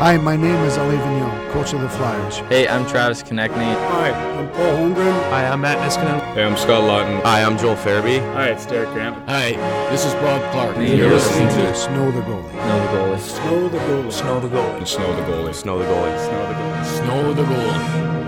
Hi, my name is Alain Vigneault, coach of the Flyers. Hey, I'm Travis Konecny. Hi, I'm Paul Holmgren. Hi, I'm Matt Niskanen. Hey, I'm Scott Laughton. Hi, I'm Joel Farabee. Hi, it's Derek Grant. Hi, this is Rob Clark. And you're listening to Snow the goalie. Snow the Goalie. Snow the goalie. Snow the goalie. Snow the Goalie. Snow the Goalie. Snow the Goalie. Snow the Goalie.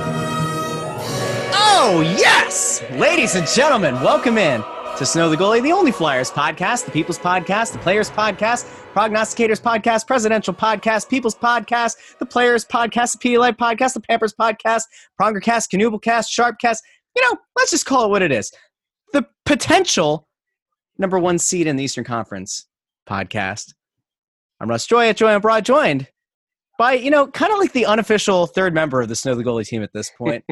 Oh, yes! Ladies and gentlemen, welcome in to Snow the Goalie, the only Flyers podcast, the People's Podcast, the Players Podcast, Prognosticators Podcast, Presidential Podcast, People's Podcast, the Players Podcast, the Pedialyte Podcast, the Pampers Podcast, Prongercast, Canublecast, Sharpcast. You know, let's just call it what it is. The potential number one seed in the Eastern Conference podcast. I'm Russ Joy at Joy and Broad, joined by, you know, kind of like the unofficial third member of the Snow the Goalie team at this point.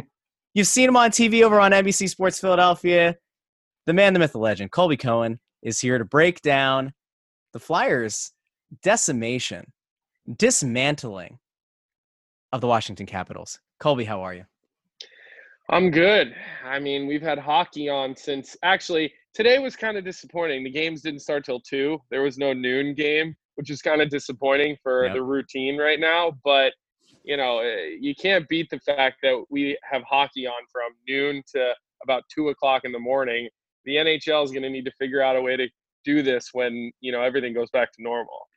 You've seen him on TV over on NBC Sports Philadelphia. The man, the myth, the legend, Colby Cohen, is here to break down the Flyers' decimation, dismantling of the Washington Capitals. Colby, how are you? I'm good. I mean, we've had hockey on since actually today was kind of disappointing. The games didn't start till two. There was no noon game, which is kind of disappointing for Yep. the routine right now. But you know, eh, you can't beat the fact that we have hockey on from noon to about two o'clock in the morning. The NHL is going to need to figure out a way to do this when you know everything goes back to normal.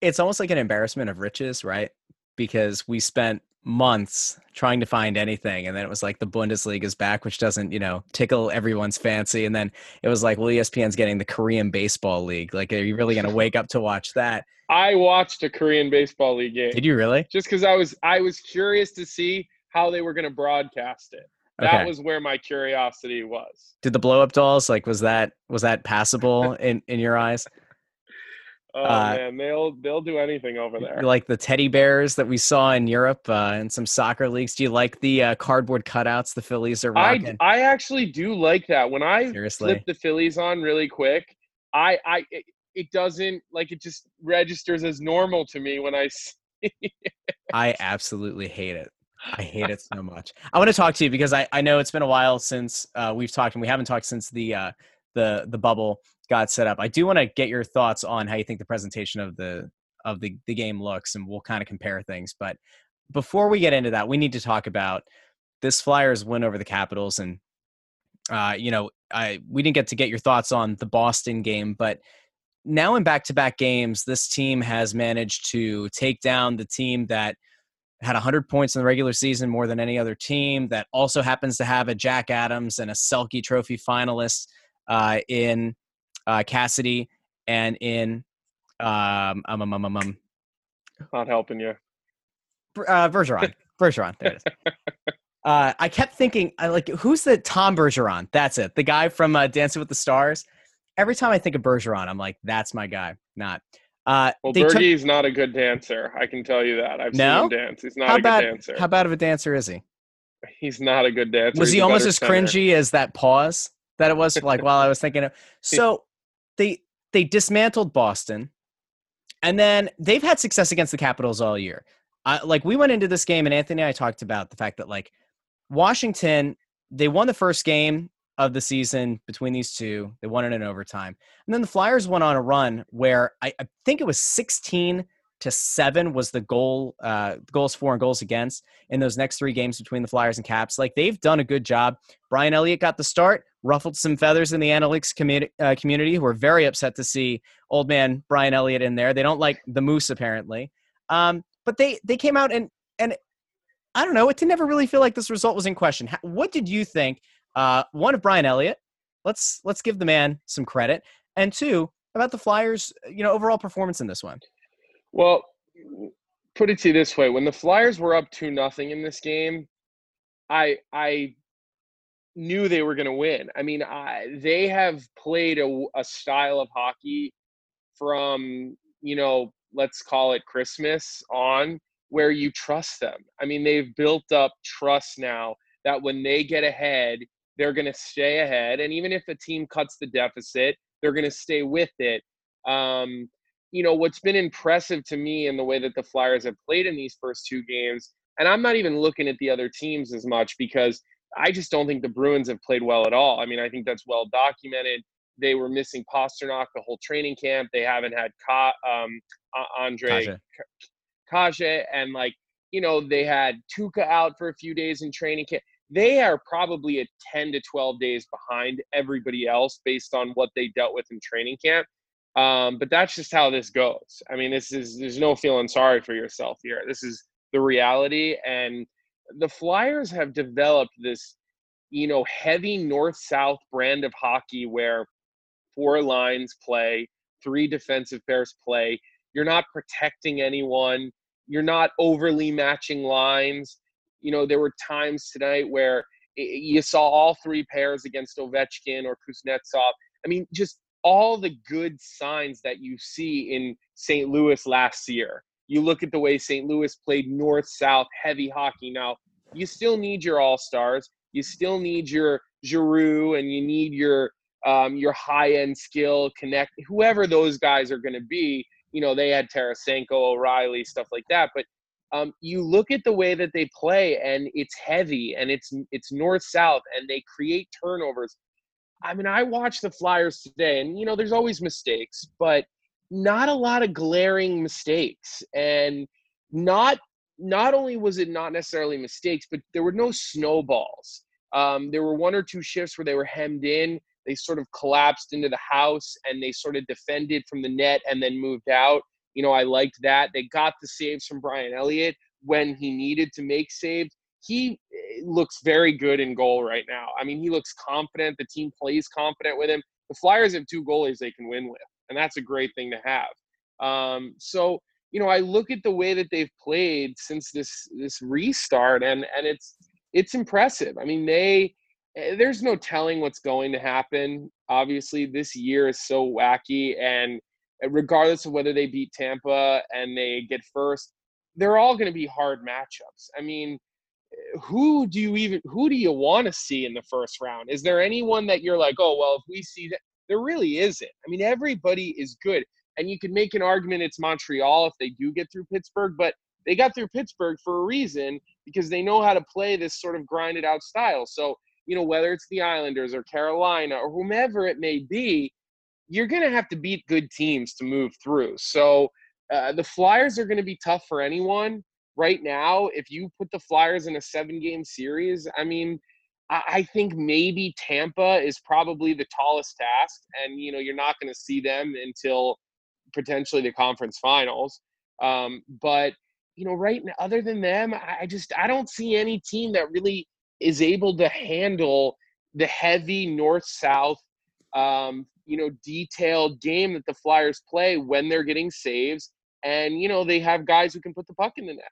It's almost like an embarrassment of riches, right? Because we spent months trying to find anything, and then it was like the Bundesliga is back, which doesn't, you know, tickle everyone's fancy. And then it was like, well, ESPN's getting the Korean Baseball League. Like, are you really going to wake up to watch that? I watched a Korean baseball league game. Did you really? just because I was I was curious to see how they were going to broadcast it. That Okay. was where my curiosity was. Did the blow up dolls like was that was that passable in in your eyes? Oh Uh, man, they'll they'll do anything over there. Like the teddy bears that we saw in Europe uh, in some soccer leagues? Do you like the uh, cardboard cutouts the Phillies are I rocking? I actually do like that. When I Seriously? flip the Phillies on really quick, I I it, it doesn't like it just registers as normal to me when I see. I absolutely hate it. I hate it so much. I want to talk to you because I, I know it's been a while since uh, we've talked, and we haven't talked since the uh, the the bubble got set up. I do want to get your thoughts on how you think the presentation of the of the the game looks, and we'll kind of compare things. But before we get into that, we need to talk about this Flyers win over the Capitals, and uh, you know, I we didn't get to get your thoughts on the Boston game, but now in back-to-back games, this team has managed to take down the team that had 100 points in the regular season more than any other team that also happens to have a Jack Adams and a Selke Trophy finalist uh, in uh, Cassidy and in um, um, um, um, um, um, Not helping you. uh, Bergeron. Bergeron. There it is. Uh, I kept thinking, I like, who's the Tom Bergeron? That's it. The guy from uh, Dancing with the Stars. Every time I think of Bergeron, I'm like, that's my guy. Not. Uh, Well, they took- not a good dancer. I can tell you that. I've No? seen him dance. He's not how a good bad? dancer. How bad of a dancer is he? He's not a good dancer. was He's he almost as center. cringy as that pause that it was like while I was thinking of so they they dismantled Boston and then they've had success against the Capitals all year. Like we went into this game and Anthony and I talked about the fact that like Washington they won the first game of the season between these two. They won it in overtime. And then the Flyers went on a run where I, I think it was 16 to 7 was the goal uh goals for and goals against in those next three games between the Flyers and Caps. Like they've done a good job. Brian Elliott got the start. ruffled some feathers in the analytics commu- uh, community who are very upset to see old man Brian Elliott in there. They don't like the moose apparently. Um, but they they came out and and I don't know. It did never really feel like this result was in question. What did you think? Uh, one of Brian Elliott. Let's let's give the man some credit. And two about the Flyers. You know, overall performance in this one. Well, put it to you this way: when the Flyers were up two nothing in this game, I I knew they were going to win. I mean, I, they have played a, a style of hockey from you know let's call it Christmas on where you trust them. I mean, they've built up trust now that when they get ahead, they're going to stay ahead. And even if a team cuts the deficit, they're going to stay with it. Um, you know, what's been impressive to me in the way that the Flyers have played in these first two games, and I'm not even looking at the other teams as much because I just don't think the Bruins have played well at all. I mean, I think that's well documented. They were missing Pastrnak the whole training camp. They haven't had Ka, um, Ondrej Kase, and like you know they had Tuukka out for a few days in training camp. They are probably a 10 to 12 days behind everybody else based on what they dealt with in training camp. Um, but that's just how this goes. I mean, this is there's no feeling sorry for yourself here. This is the reality, and the Flyers have developed this, you know, heavy north-south brand of hockey where four lines play, three defensive pairs play. You're not protecting anyone. You're not overly matching lines. You know, there were times tonight where you saw all three pairs against Ovechkin or Kuznetsov. I mean, just all the good signs that you see in St. Louis last year. You look at the way St. Louis played north south heavy hockey. Now, you still need your all stars. You still need your Giroux and you need your um, your high end skill connect whoever those guys are going to be. You know, they had Tarasenko, O'Reilly, stuff like that. But um, you look at the way that they play, and it's heavy, and it's it's north south, and they create turnovers. I mean, I watched the Flyers today, and you know, there's always mistakes, but not a lot of glaring mistakes, and not not only was it not necessarily mistakes, but there were no snowballs. Um, there were one or two shifts where they were hemmed in. They sort of collapsed into the house and they sort of defended from the net and then moved out. You know, I liked that. They got the saves from Brian Elliott when he needed to make saves. He eh, looks very good in goal right now. I mean, he looks confident. The team plays confident with him. The Flyers have two goalies they can win with, and that's a great thing to have. Um, so, you know, I look at the way that they've played since this this restart, and and it's it's impressive. I mean, they eh, there's no telling what's going to happen. Obviously, this year is so wacky, and regardless of whether they beat Tampa and they get first, they're all going to be hard matchups. I mean, eh, who do you even who do you want to see in the first round? Is there anyone that you're like, oh well, if we see that, there really isn't. I mean, everybody is good. And you can make an argument it's Montreal if they do get through Pittsburgh, but they got through Pittsburgh for a reason because they know how to play this sort of grinded out style. So, you know, whether it's the Islanders or Carolina or whomever it may be, you're going to have to beat good teams to move through. So, uh, the Flyers are going to be tough for anyone right now. If you put the Flyers in a seven game series, I mean, I think maybe Tampa is probably the tallest task, and you know you're not going to see them until potentially the conference finals. Um, but you know, right now, other than them, I just I don't see any team that really is able to handle the heavy north south, um, you know, detailed game that the Flyers play when they're getting saves, and you know they have guys who can put the puck in the net.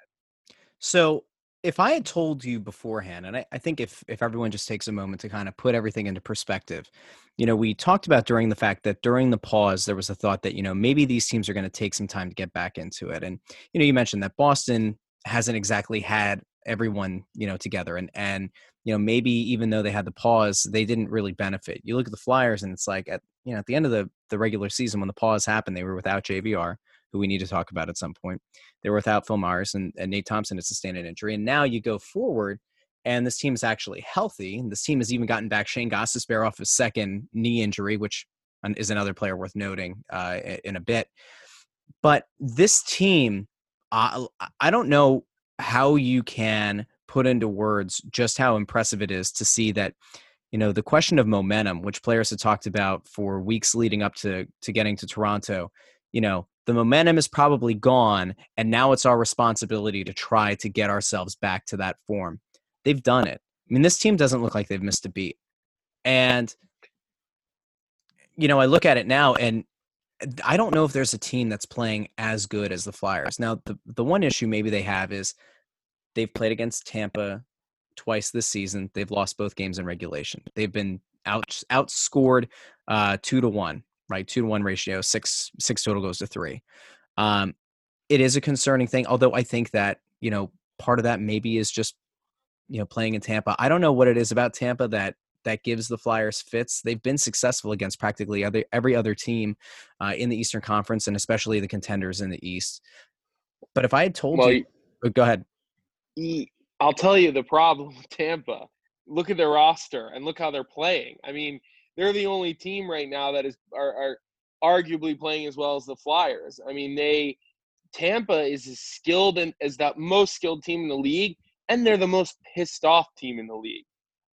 So if I had told you beforehand, and I, I, think if if everyone just takes a moment to kind of put everything into perspective, you know, we talked about during the fact that during the pause there was a thought that you know maybe these teams are going to take some time to get back into it, and you know, you mentioned that Boston hasn't exactly had everyone you know together, and and you know maybe even though they had the pause, they didn't really benefit. You look at the Flyers, and it's like at you know at the end of the the regular season when the pause happened, they were without JVR who we need to talk about at some point. They were without Phil Myers and, and Nate Thompson had sustained an injury. And now you go forward and this team is actually healthy. And this team has even gotten back Shane Gostisbehere off his second knee injury, which is another player worth noting uh, in a bit. But this team, uh, I don't know how you can put into words just how impressive it is to see that you know, the question of momentum, which players have talked about for weeks leading up to to getting to Toronto, you know, the momentum is probably gone, and now it's our responsibility to try to get ourselves back to that form. They've done it. I mean, this team doesn't look like they've missed a beat. And you know, I look at it now and I don't know if there's a team that's playing as good as the Flyers. Now, the the one issue maybe they have is they've played against Tampa twice this season. They've lost both games in regulation. They've been out outscored uh, two to one, right? Two to one ratio. Six six total goes to three. Um, it is a concerning thing. Although I think that you know part of that maybe is just you know playing in Tampa. I don't know what it is about Tampa that that gives the Flyers fits. They've been successful against practically other, every other team uh, in the Eastern Conference, and especially the contenders in the East. But if I had told well, you, oh, go ahead. I'll tell you the problem with Tampa. Look at their roster and look how they're playing. I mean, they're the only team right now that is are, are arguably playing as well as the Flyers. I mean, they Tampa is as skilled and as that most skilled team in the league, and they're the most pissed off team in the league.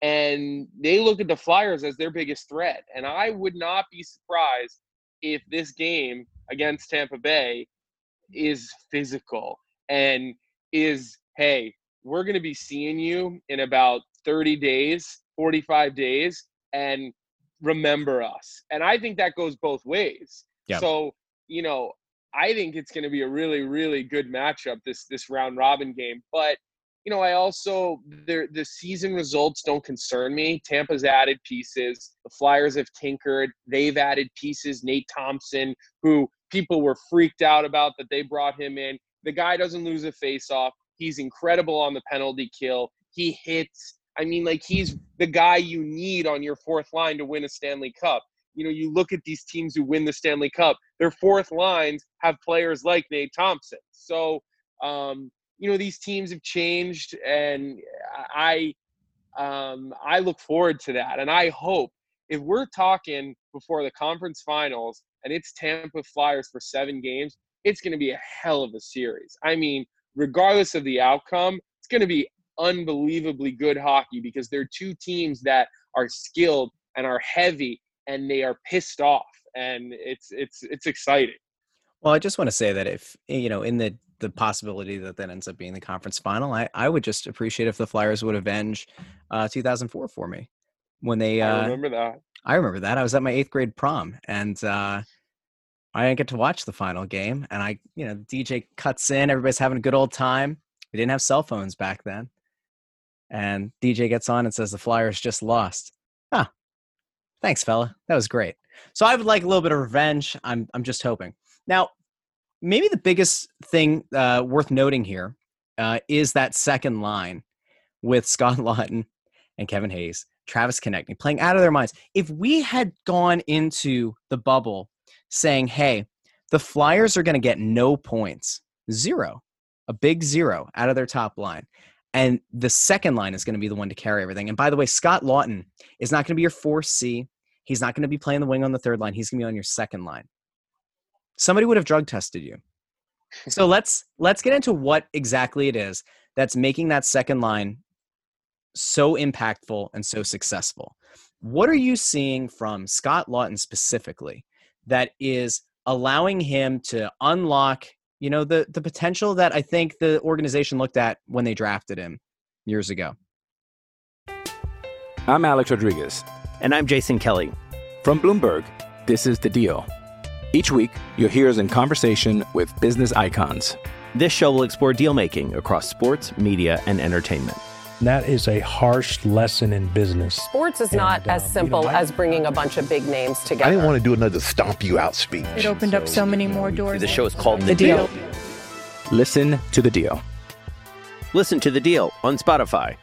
And they look at the Flyers as their biggest threat. And I would not be surprised if this game against Tampa Bay is physical and is, hey, we're going to be seeing you in about 30 days, 45 days, and remember us. And I think that goes both ways. Yep. So, you know, I think it's going to be a really, really good matchup this this round robin game. But you know, I also the the season results don't concern me. Tampa's added pieces. The Flyers have tinkered. They've added pieces. Nate Thompson, who people were freaked out about that they brought him in. The guy doesn't lose a faceoff. He's incredible on the penalty kill. He hits. I mean, like he's the guy you need on your fourth line to win a Stanley Cup. You know, you look at these teams who win the Stanley Cup. Their fourth lines have players like Nate Thompson. So, um, you know these teams have changed, and I um, I look forward to that, and I hope if we're talking before the conference finals and it's Tampa Flyers for seven games, it's going to be a hell of a series. I mean, regardless of the outcome, it's going to be unbelievably good hockey because they're two teams that are skilled and are heavy and they are pissed off and it's it's it's exciting. Well, I just want to say that if you know in the the possibility that that ends up being the conference final. I, I would just appreciate if the Flyers would avenge uh, 2004 for me when they. Uh, I remember that. I remember that. I was at my eighth grade prom, and uh, I didn't get to watch the final game. And I, you know, DJ cuts in. Everybody's having a good old time. We didn't have cell phones back then, and DJ gets on and says the Flyers just lost. Huh. Thanks, fella. That was great. So I would like a little bit of revenge. I'm I'm just hoping. Now, maybe the biggest thing uh, worth noting here uh, is that second line with Scott Laughton and Kevin Hayes, Travis Konecny playing out of their minds. If we had gone into the bubble saying, hey, the Flyers are going to get no points, zero, a big zero out of their top line. And the second line is going to be the one to carry everything. And by the way, Scott Laughton is not going to be your 4C. He's not going to be playing the wing on the third line. He's going to be on your second line somebody would have drug tested you. So let's let's get into what exactly it is that's making that second line so impactful and so successful. What are you seeing from Scott Laughton specifically that is allowing him to unlock, you know, the the potential that I think the organization looked at when they drafted him years ago? I'm Alex Rodriguez. And I'm Jason Kelly. From Bloomberg, this is The Deal. Each week, you'll hear us in conversation with business icons. This show will explore deal making across sports, media, and entertainment. That is a harsh lesson in business. Sports is and, not uh, as simple you know, as bringing a bunch of big names together. I didn't want to do another stomp you out speech. It opened so, up so many more doors. The show is called The, the deal. deal. Listen to the deal. Listen to the deal on Spotify.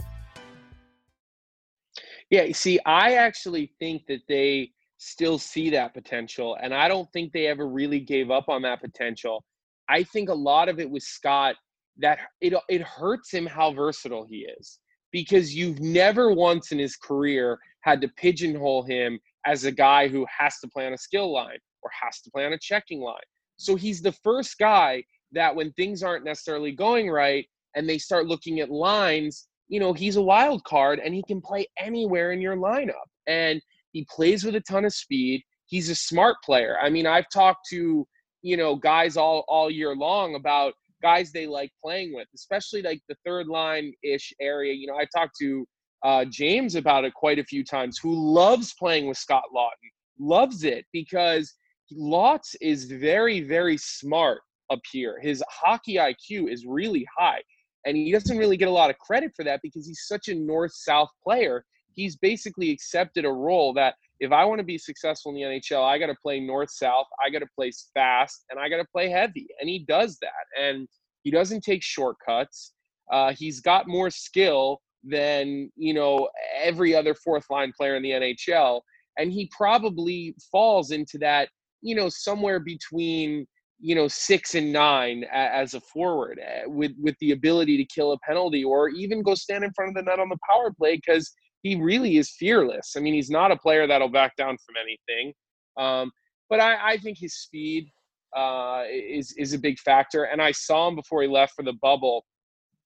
Yeah, you see, I actually think that they still see that potential. And I don't think they ever really gave up on that potential. I think a lot of it was Scott that it it hurts him how versatile he is because you've never once in his career had to pigeonhole him as a guy who has to play on a skill line or has to play on a checking line. So he's the first guy that when things aren't necessarily going right and they start looking at lines, you know, he's a wild card and he can play anywhere in your lineup. And he plays with a ton of speed. He's a smart player. I mean, I've talked to, you know, guys all all year long about guys they like playing with, especially like the third line ish area. You know, I talked to uh, James about it quite a few times, who loves playing with Scott Laughton, loves it because Lotz is very, very smart up here. His hockey IQ is really high. And he doesn't really get a lot of credit for that because he's such a north south player. He's basically accepted a role that if I want to be successful in the NHL, I got to play north south, I got to play fast, and I got to play heavy. And he does that. And he doesn't take shortcuts. Uh, he's got more skill than you know every other fourth line player in the NHL, and he probably falls into that you know somewhere between you know six and nine as a forward eh, with with the ability to kill a penalty or even go stand in front of the net on the power play because he really is fearless. I mean, he's not a player that'll back down from anything. Um, but I, I, think his speed uh, is is a big factor. And I saw him before he left for the bubble.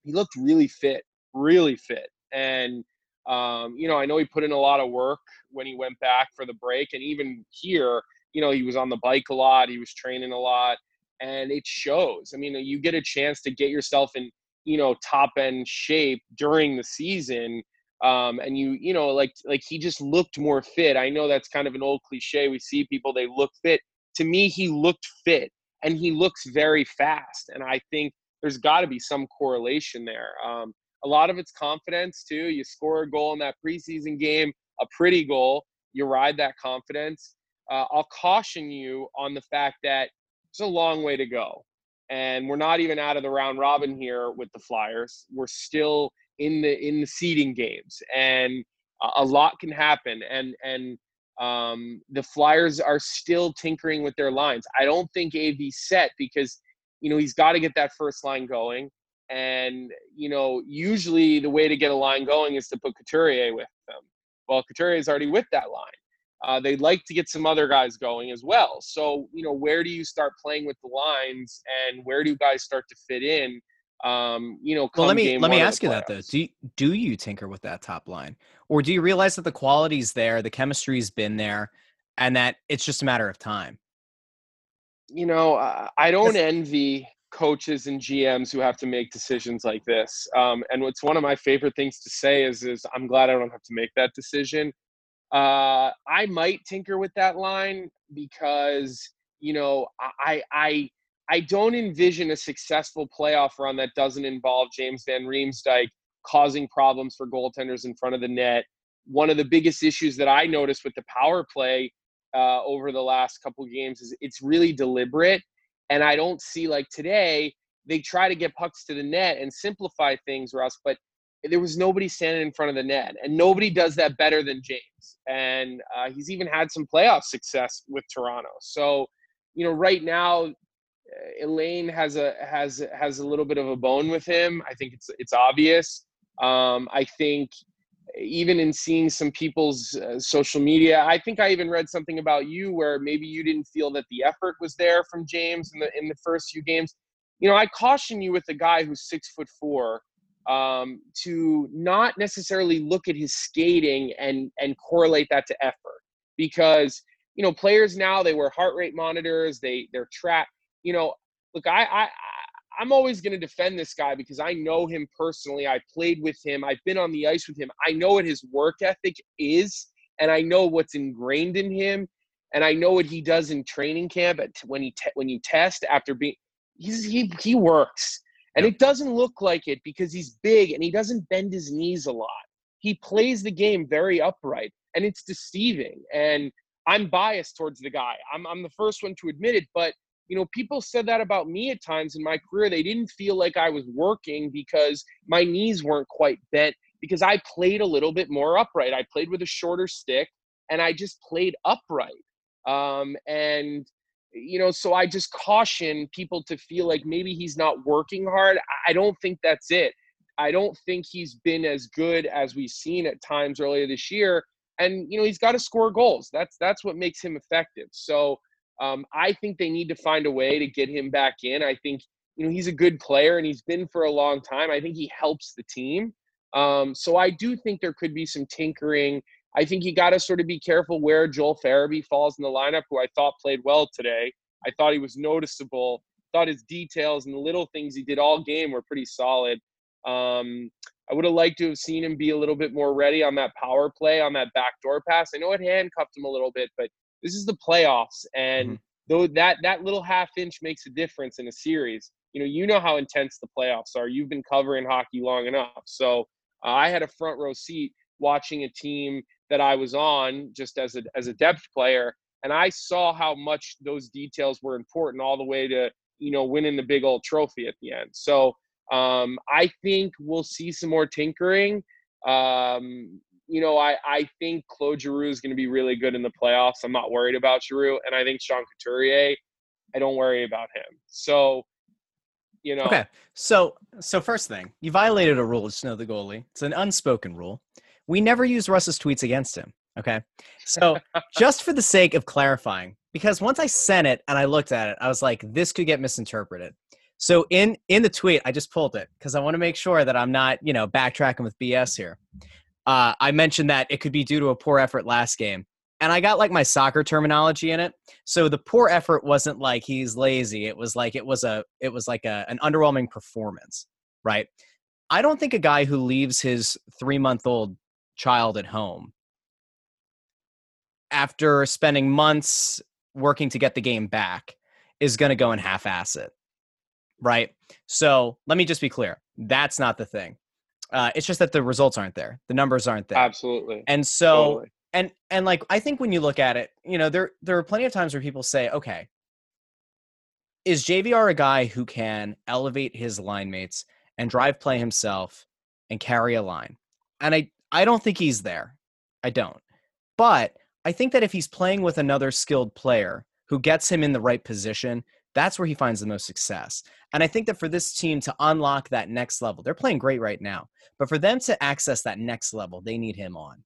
He looked really fit, really fit. And um, you know, I know he put in a lot of work when he went back for the break, and even here, you know, he was on the bike a lot, he was training a lot, and it shows. I mean, you get a chance to get yourself in, you know, top end shape during the season. Um, and you, you know, like like he just looked more fit. I know that's kind of an old cliche. We see people they look fit. To me, he looked fit, and he looks very fast. And I think there's got to be some correlation there. Um, a lot of it's confidence too. You score a goal in that preseason game, a pretty goal. You ride that confidence uh, I'll caution you on the fact that it's a long way to go. And we're not even out of the round robin here with the Flyers. We're still in the in the seeding games, and a lot can happen. And and um, the Flyers are still tinkering with their lines. I don't think AV's set because you know he's got to get that first line going. And you know, usually the way to get a line going is to put Couturier with them. Well, Couturier is already with that line. Uh, they'd like to get some other guys going as well. So, you know, where do you start playing with the lines, and where do guys start to fit in? Um, you know, well, let me let me ask you that though. Do you, do you tinker with that top line, or do you realize that the quality's there, the chemistry's been there, and that it's just a matter of time? You know, I don't envy coaches and GMs who have to make decisions like this. Um, and what's one of my favorite things to say is, is I'm glad I don't have to make that decision. Uh, I might tinker with that line because you know I I I don't envision a successful playoff run that doesn't involve James Van Riemsdyk causing problems for goaltenders in front of the net. One of the biggest issues that I noticed with the power play uh, over the last couple games is it's really deliberate, and I don't see like today they try to get pucks to the net and simplify things, Russ, but there was nobody standing in front of the net, and nobody does that better than James. And uh, he's even had some playoff success with Toronto. So, you know, right now, Alain has a has has a little bit of a bone with him. I think it's it's obvious. Um, I think even in seeing some people's uh, social media, I think I even read something about you where maybe you didn't feel that the effort was there from James in the in the first few games. You know, I caution you with a guy who's six foot four um, to not necessarily look at his skating and and correlate that to effort because you know players now they wear heart rate monitors they they're tracked you know look i i i'm always going to defend this guy because i know him personally i played with him i've been on the ice with him i know what his work ethic is and i know what's ingrained in him and i know what he does in training camp at, when he te- when you test after being he's he he works and it doesn't look like it because he's big and he doesn't bend his knees a lot. He plays the game very upright and it's deceiving. And I'm biased towards the guy. I'm, I'm the first one to admit it. But, you know, people said that about me at times in my career. They didn't feel like I was working because my knees weren't quite bent because I played a little bit more upright. I played with a shorter stick and I just played upright. Um, and you know, so I just caution people to feel like maybe he's not working hard. I don't think that's it. I don't think he's been as good as we've seen at times earlier this year. And you know, he's got to score goals. That's that's what makes him effective. So um, I think they need to find a way to get him back in. I think you know he's a good player and he's been for a long time. I think he helps the team. Um, so I do think there could be some tinkering. I think you got to sort of be careful where Joel Farabee falls in the lineup, who I thought played well today. I thought he was noticeable. Thought his details and the little things he did all game were pretty solid. Um, I would have liked to have seen him be a little bit more ready on that power play, on that backdoor pass. I know it handcuffed him a little bit, but this is the playoffs, and mm-hmm. though that that little half inch makes a difference in a series. You know, you know how intense the playoffs are. You've been covering hockey long enough, so uh, I had a front row seat watching a team that I was on just as a as a depth player, and I saw how much those details were important all the way to you know winning the big old trophy at the end. So um, I think we'll see some more tinkering. Um, you know, I, I think Claude Giroux is going to be really good in the playoffs. I'm not worried about Giroux, and I think Sean Couturier, I don't worry about him. So, you know. Okay. So, so first thing, you violated a rule. Just know the goalie. It's an unspoken rule. We never use Russ's tweets against him. Okay. So, just for the sake of clarifying, because once I sent it and I looked at it, I was like, this could get misinterpreted. So in in the tweet, I just pulled it because I want to make sure that I'm not, you know, backtracking with BS here. Uh, I mentioned that it could be due to a poor effort last game, and I got like my soccer terminology in it. So the poor effort wasn't like he's lazy. It was like it was a it was like a, an underwhelming performance, right? I don't think a guy who leaves his three month old child at home after spending months working to get the game back is going to go and half ass it right? So let me just be clear. That's not the thing. Uh, it's just that the results aren't there. The numbers aren't there. Absolutely. And so totally. and and like I think when you look at it, you know, there there are plenty of times where people say, okay, is JVR a guy who can elevate his line mates and drive play himself and carry a line? And I I don't think he's there. I don't. But I think that if he's playing with another skilled player who gets him in the right position, that's where he finds the most success. And I think that for this team to unlock that next level, they're playing great right now, but for them to access that next level, they need him on.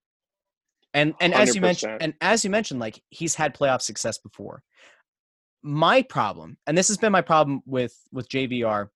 And and 100%. as you mentioned, and as you mentioned, like he's had playoff success before. My problem, and this has been my problem with with JVR,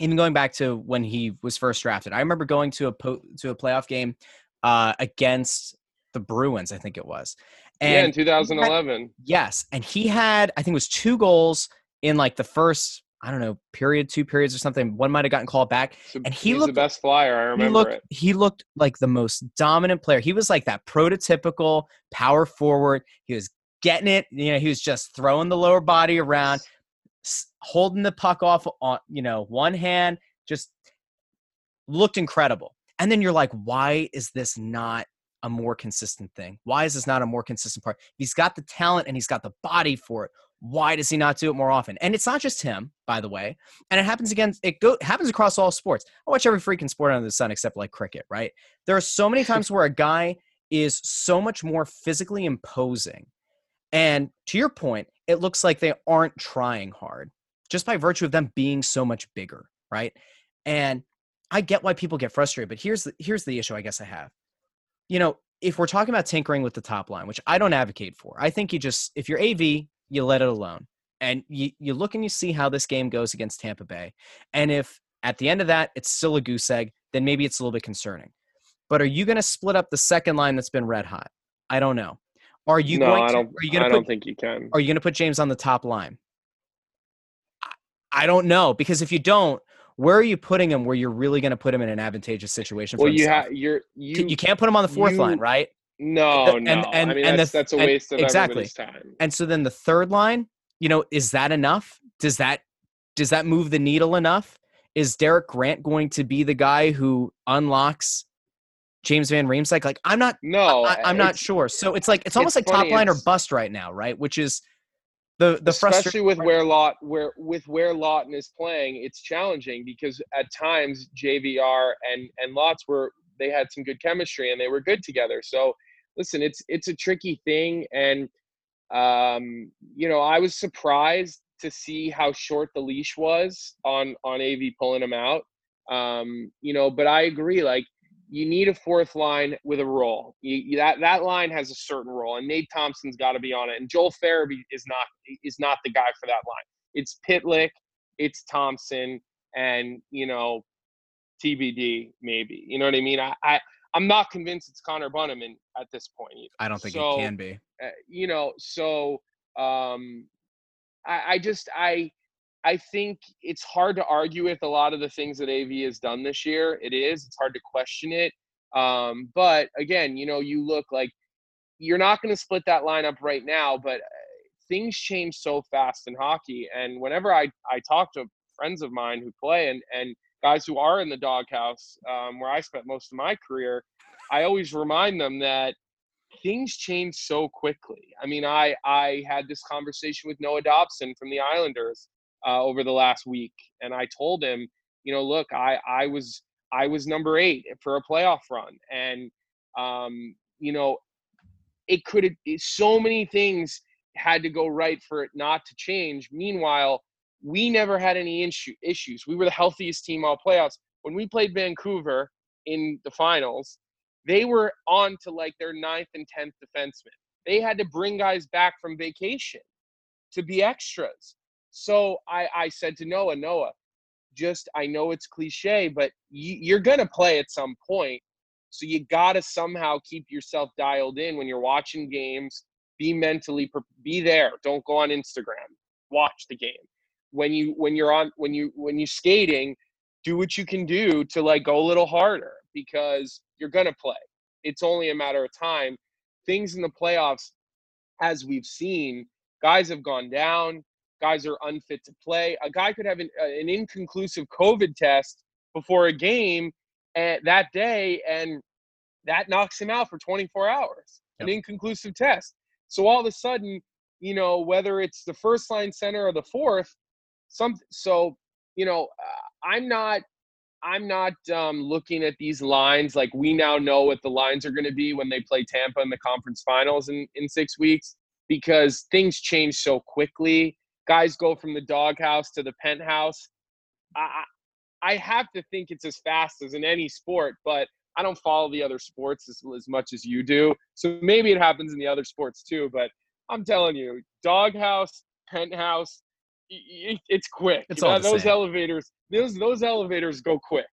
even going back to when he was first drafted. I remember going to a po- to a playoff game uh, against the Bruins, I think it was. And yeah, in 2011. Had, yes, and he had I think it was two goals in like the first I don't know period, two periods or something. One might have gotten called back, so and he looked the best flyer. I remember he looked, it. He looked like the most dominant player. He was like that prototypical power forward. He was getting it. You know, he was just throwing the lower body around, holding the puck off on you know one hand, just looked incredible. And then you're like, why is this not a more consistent thing? Why is this not a more consistent part? He's got the talent and he's got the body for it why does he not do it more often? And it's not just him, by the way. And it happens again. It go happens across all sports. I watch every freaking sport under the sun except like cricket. Right? There are so many times where a guy is so much more physically imposing, and to your point, it looks like they aren't trying hard just by virtue of them being so much bigger. Right? And I get why people get frustrated, but here's the here's the issue. I guess I have. You know, if we're talking about tinkering with the top line, which I don't advocate for, I think you just if you're AV, you let it alone. And you, you look and you see how this game goes against Tampa Bay. And if at the end of that it's still a goose egg, then maybe it's a little bit concerning. But are you going to split up the second line that's been red hot? I don't know. Are you no, going I to, don't, are you going I to don't put, think you can. Are you going to put James on the top line? I, I don't know because if you don't, where are you putting him where you're really going to put him in an advantageous situation? Well, you have you're you you can't put him on the fourth you, line, right? No, and, no. And, I mean, and that's, the, that's a waste and, of exactly. everybody's time. And so then the third line, you know, is that enough? Does that does that move the needle enough? Is Derek Grant going to be the guy who unlocks James Van Riemsdyk? Like, I'm not. No, I, am not sure. So it's like it's almost it's like funny, top line or bust right now, right? Which is the the especially with where Lot where with where Laughton is playing, it's challenging because at times JVR and and Lots were they had some good chemistry and they were good together. So listen, it's it's a tricky thing and um, you know, I was surprised to see how short the leash was on on AV pulling him out. Um, you know, but I agree. Like, you need a fourth line with a role. You, that that line has a certain role, and Nate Thompson's got to be on it. And Joel Farabee is not is not the guy for that line. It's Pitlick, it's Thompson, and you know, TBD, maybe. You know what I mean? I, I I'm not convinced it's Connor Bunnaman at this point. Either. I don't think so, it can be. Uh, you know, so um, I, I just I I think it's hard to argue with a lot of the things that AV has done this year. It is. It's hard to question it. Um, but again, you know, you look like you're not going to split that lineup right now, but uh, things change so fast in hockey. And whenever I, I talk to friends of mine who play and, and guys who are in the doghouse, um, where I spent most of my career, I always remind them that things change so quickly. I mean, I, I had this conversation with Noah Dobson from the Islanders uh, over the last week, and I told him, you know, look, I, I was I was number eight for a playoff run, and um, you know, it could have so many things had to go right for it not to change. Meanwhile, we never had any issue, issues. We were the healthiest team all playoffs. When we played Vancouver in the finals, they were on to like their ninth and tenth defenseman. They had to bring guys back from vacation to be extras. So I, I said to Noah, Noah, just I know it's cliche, but you, you're gonna play at some point. So you gotta somehow keep yourself dialed in when you're watching games. Be mentally be there. Don't go on Instagram. Watch the game. When you when you're on when you when you're skating, do what you can do to like go a little harder because you're gonna play. It's only a matter of time. Things in the playoffs, as we've seen, guys have gone down guys are unfit to play. A guy could have an, uh, an inconclusive COVID test before a game and, that day, and that knocks him out for 24 hours. Yep. An inconclusive test. So all of a sudden, you know, whether it's the first line center or the fourth, some so you know, uh, I'm not I'm not um, looking at these lines like we now know what the lines are going to be when they play Tampa in the conference finals in, in six weeks because things change so quickly guys go from the doghouse to the penthouse. I, I have to think it's as fast as in any sport, but I don't follow the other sports as, as much as you do. So maybe it happens in the other sports too. But I'm telling you, doghouse, penthouse, it's quick. It's all those same. elevators. Those those elevators go quick.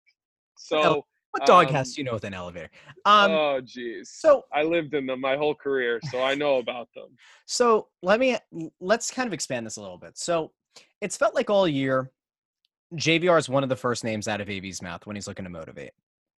So what dog um, do you know with an elevator? Um, oh, geez. So I lived in them my whole career, so I know about them. So let me let's kind of expand this a little bit. So it's felt like all year, JVR is one of the first names out of AV's mouth when he's looking to motivate,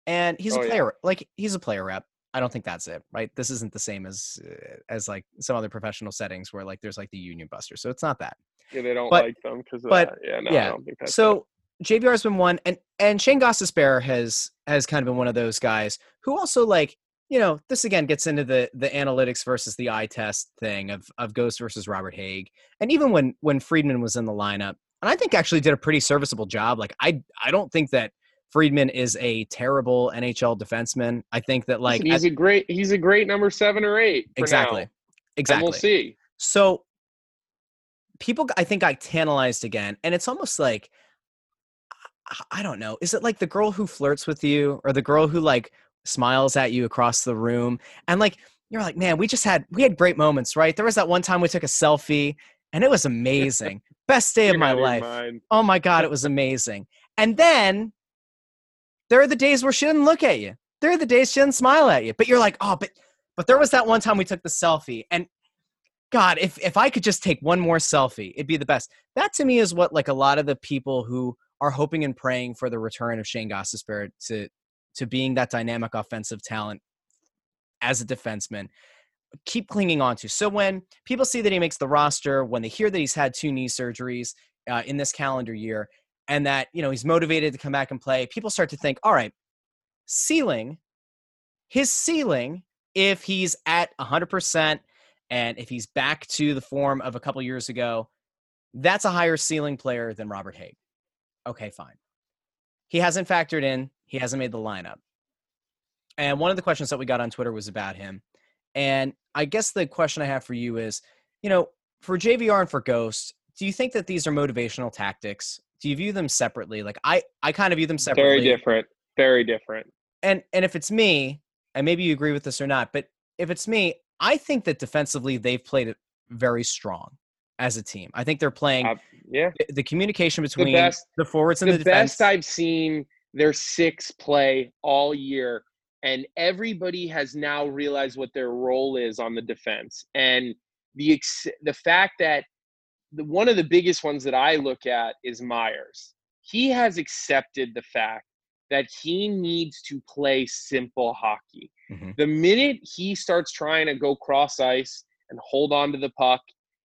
and he's oh, a player. Yeah. Like he's a player rep. I don't think that's it, right? This isn't the same as uh, as like some other professional settings where like there's like the union buster. So it's not that. Yeah, they don't but, like them because but, that. Yeah, no, yeah. I don't think that's so. It. JVR has been one, and and Shane Gostisbehere has has kind of been one of those guys who also like you know this again gets into the the analytics versus the eye test thing of of Ghost versus Robert Hägg. and even when when Friedman was in the lineup, and I think actually did a pretty serviceable job. Like I I don't think that Friedman is a terrible NHL defenseman. I think that like he's a great he's a great number seven or eight. exactly, now. exactly. And we'll see. So people, I think, got tantalized again, and it's almost like I don't know. Is it like the girl who flirts with you or the girl who like smiles at you across the room and like you're like, "Man, we just had we had great moments, right? There was that one time we took a selfie and it was amazing. Best day of my life. Oh my god, it was amazing." And then there are the days where she didn't look at you. There are the days she didn't smile at you. But you're like, "Oh, but but there was that one time we took the selfie and God, if if I could just take one more selfie, it'd be the best. That to me is what like a lot of the people who are hoping and praying for the return of Shane Gostisbehere to to being that dynamic offensive talent as a defenseman keep clinging on to. So when people see that he makes the roster, when they hear that he's had two knee surgeries uh, in this calendar year, and that you know he's motivated to come back and play, people start to think, all right, ceiling, his ceiling, if he's at 100% and if he's back to the form of a couple years ago, that's a higher ceiling player than Robert Hägg. Okay, fine. He hasn't factored in, he hasn't made the lineup. And one of the questions that we got on Twitter was about him. And I guess the question I have for you is, you know, for JVR and for Ghost, do you think that these are motivational tactics? Do you view them separately? Like I, I kind of view them separately. Very different. Very different. And and if it's me, and maybe you agree with this or not, but if it's me, I think that defensively they've played it very strong as a team. I think they're playing. Uh, yeah. The, the communication between the, best, the forwards and the, the defense. best I've seen their six play all year, and everybody has now realized what their role is on the defense. And the ex- the fact that the, one of the biggest ones that I look at is Myers. He has accepted the fact that he needs to play simple hockey. Mm-hmm. The minute he starts trying to go cross ice and hold on to the puck,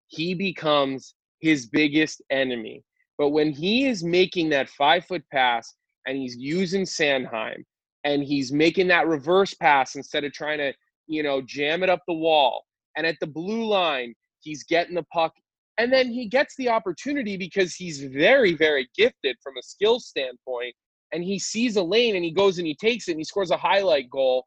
he becomes his biggest enemy. But when he is making that five foot pass and he's using Sanheim and he's making that reverse pass instead of trying to, you know, jam it up the wall, and at the blue line, he's getting the puck. And then he gets the opportunity because he's very, very gifted from a skill standpoint. And he sees a lane and he goes and he takes it and he scores a highlight goal.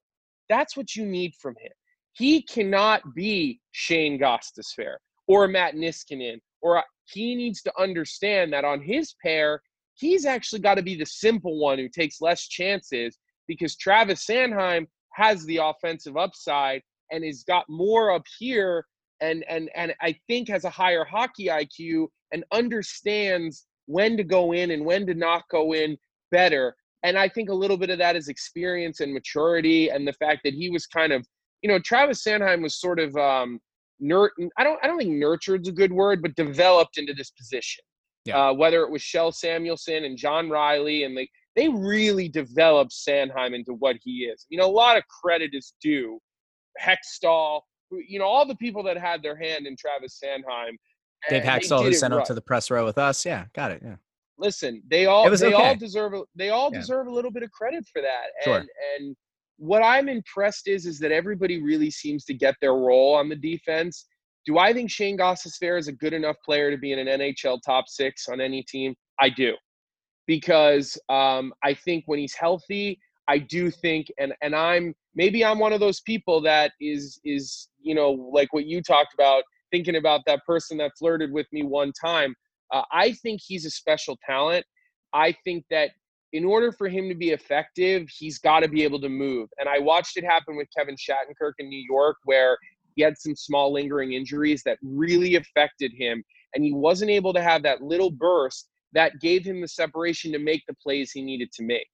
That's what you need from him. He cannot be Shane Gostisbehere or Matt Niskanen, or he needs to understand that on his pair, he's actually got to be the simple one who takes less chances because Travis Sanheim has the offensive upside and has got more up here and and and I think has a higher hockey IQ and understands when to go in and when to not go in better. And I think a little bit of that is experience and maturity and the fact that he was kind of, you know, Travis Sanheim was sort of um nurt I don't I don't think nurtured's a good word, but developed into this position. Yeah. Uh, whether it was Kjell Samuelsson and John Riley and like they really developed Sanheim into what he is. You know, a lot of credit is due Hextall, you know, all the people that had their hand in Travis Sanheim. Dave Hextall, who sent right. up to the press row with us. Yeah, got it. Yeah. Listen, they all they okay. all deserve a, they all yeah. deserve a little bit of credit for that. Sure. And and what I'm impressed is is that everybody really seems to get their role on the defense. Do I think Shane Gostisbehere is a good enough player to be in an NHL top six on any team? I do, because um, I think when he's healthy, I do think, and and I'm maybe I'm one of those people that is is you know like what you talked about, thinking about that person that flirted with me one time. Uh, I think he's a special talent. I think that in order for him to be effective, he's got to be able to move. And I watched it happen with Kevin Shattenkirk in New York, where he had some small lingering injuries that really affected him, and he wasn't able to have that little burst that gave him the separation to make the plays he needed to make.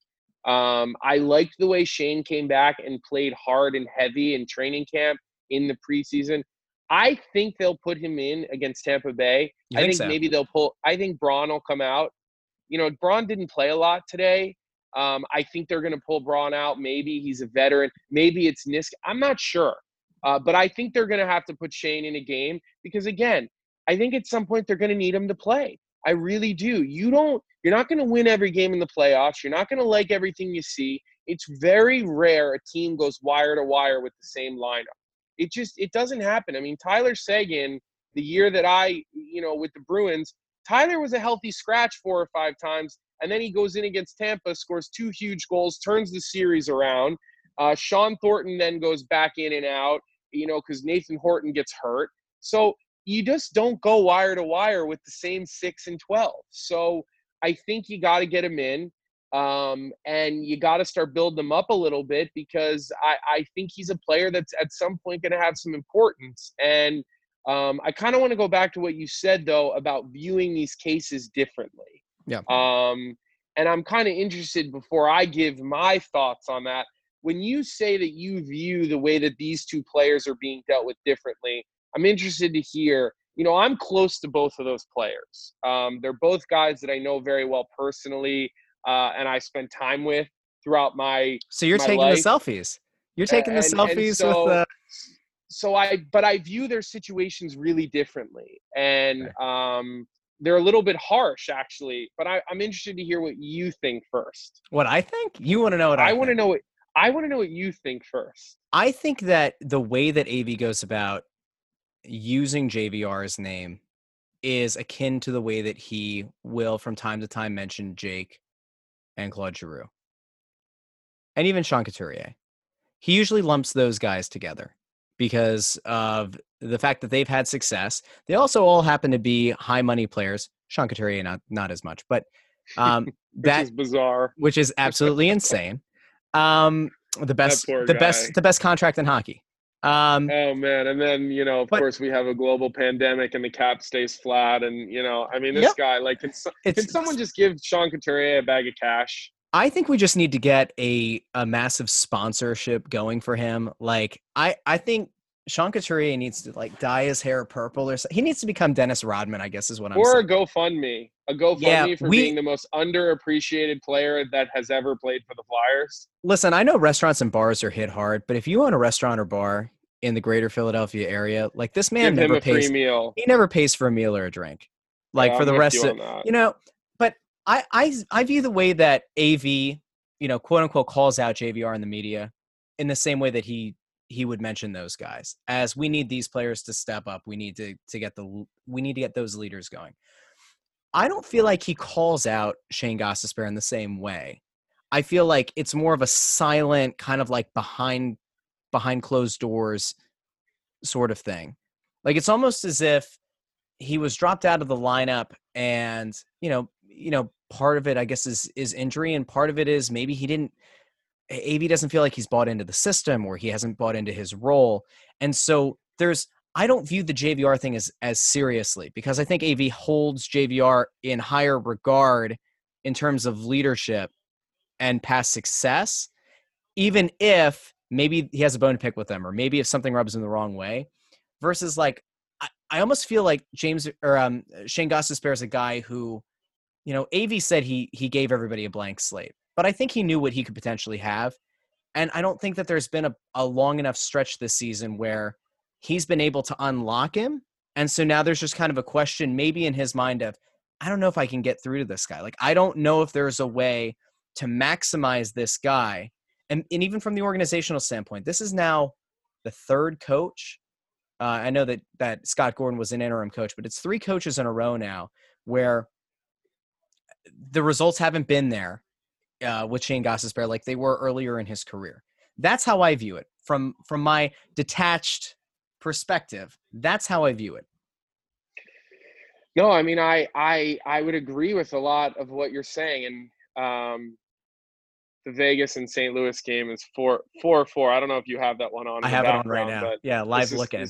Um, I liked the way Shane came back and played hard and heavy in training camp in the preseason. I think they'll put him in against Tampa Bay. You I think, think so? maybe they'll pull. I think Braun will come out. You know, Braun didn't play a lot today. Um, I think they're going to pull Braun out. Maybe he's a veteran. Maybe it's Nisk. I'm not sure. Uh, but I think they're going to have to put Shane in a game because, again, I think at some point they're going to need him to play. I really do. You don't you're not going to win every game in the playoffs. You're not going to like everything you see. It's very rare a team goes wire to wire with the same lineup. It just it doesn't happen. I mean, Tyler Seguin, the year that I, you know, with the Bruins, Tyler was a healthy scratch four or five times, and then he goes in against Tampa, scores two huge goals, turns the series around. Uh, Shawn Thornton then goes back in and out, you know, because Nathan Horton gets hurt. So you just don't go wire to wire with the same six and twelve. So I think you got to get him in. Um, and you got to start building them up a little bit because I, I think he's a player that's at some point going to have some importance. And um, I kind of want to go back to what you said though about viewing these cases differently. Yeah. Um, and I'm kind of interested before I give my thoughts on that. When you say that you view the way that these two players are being dealt with differently, I'm interested to hear you know, I'm close to both of those players. Um, they're both guys that I know very well personally, uh, and I spend time with throughout my. So you're my taking life. the selfies. You're taking the And- and selfies so- with the. So I, but I view their situations really differently, and um, they're a little bit harsh, actually. But I, I'm interested to hear what you think first. What I think? You want to know what I, I want to know what I want to know what you think first. I think that the way that AV goes about using JVR's name is akin to the way that he will from time to time mention Jake and Claude Giroux. And even Sean Couturier. He usually lumps those guys together because of the fact that they've had success. They also all happen to be high money players. Sean Couturier not not as much, but um, that is bizarre. which is absolutely insane. Um, the best, the guy. best, the best contract in hockey. Um, Oh man, and then you know, of But- course, we have a global pandemic, and the cap stays flat, and you know, I mean, this Yep. guy, like, can, can someone just give Sean Couturier a bag of cash? I think we just need to get a a massive sponsorship going for him. Like I I think Sean Couturier needs to like dye his hair purple or something. He needs to become Dennis Rodman, I guess is what I'm or saying. Or a GoFundMe, a GoFundMe Yeah, for we- being the most underappreciated player that has ever played for the Flyers. Listen, I know restaurants and bars are hit hard, but if you own a restaurant or bar in the greater Philadelphia area, like this man Give never pays meal. he never pays for a meal or a drink. Like Yeah, for I'm the rest you of you know, but I, I I view the way that AV, you know, quote unquote calls out JVR in the media in the same way that he he would mention those guys as we need these players to step up. We need to to get the we need to get those leaders going. I don't feel like he calls out Shane Gostisbehere in the same way. I feel like it's more of a silent kind of like behind behind closed doors sort of thing. Like it's almost as if he was dropped out of the lineup and you know you know part of it i guess is is injury and part of it is maybe he didn't av doesn't feel like he's bought into the system or he hasn't bought into his role. And so there's i don't view the jvr thing as as seriously because i think av holds jvr in higher regard in terms of leadership and past success even if maybe he has a bone to pick with them or maybe if something rubs him the wrong way versus like I, I almost feel like James or um, Shane Gostisbehere is a guy who, you know, Av said he he gave everybody a blank slate, but I think he knew what he could potentially have, and I don't think that there's been a, a long enough stretch this season where he's been able to unlock him, and so now there's just kind of a question maybe in his mind of I don't know if I can get through to this guy. Like I don't know if there's a way to maximize this guy, and and even from the organizational standpoint, this is now the third coach uh, I know that that Scott Gordon was an interim coach, but it's three coaches in a row now where the results haven't been there uh, with Shane Gostisbehere like they were earlier in his career. That's how I view it from from my detached perspective. That's how I view it. No, I mean I I I would agree with a lot of what you're saying, and um, the Vegas and St. Louis game is four four four. I don't know if you have that one on. I have it on right now. Yeah, live looking.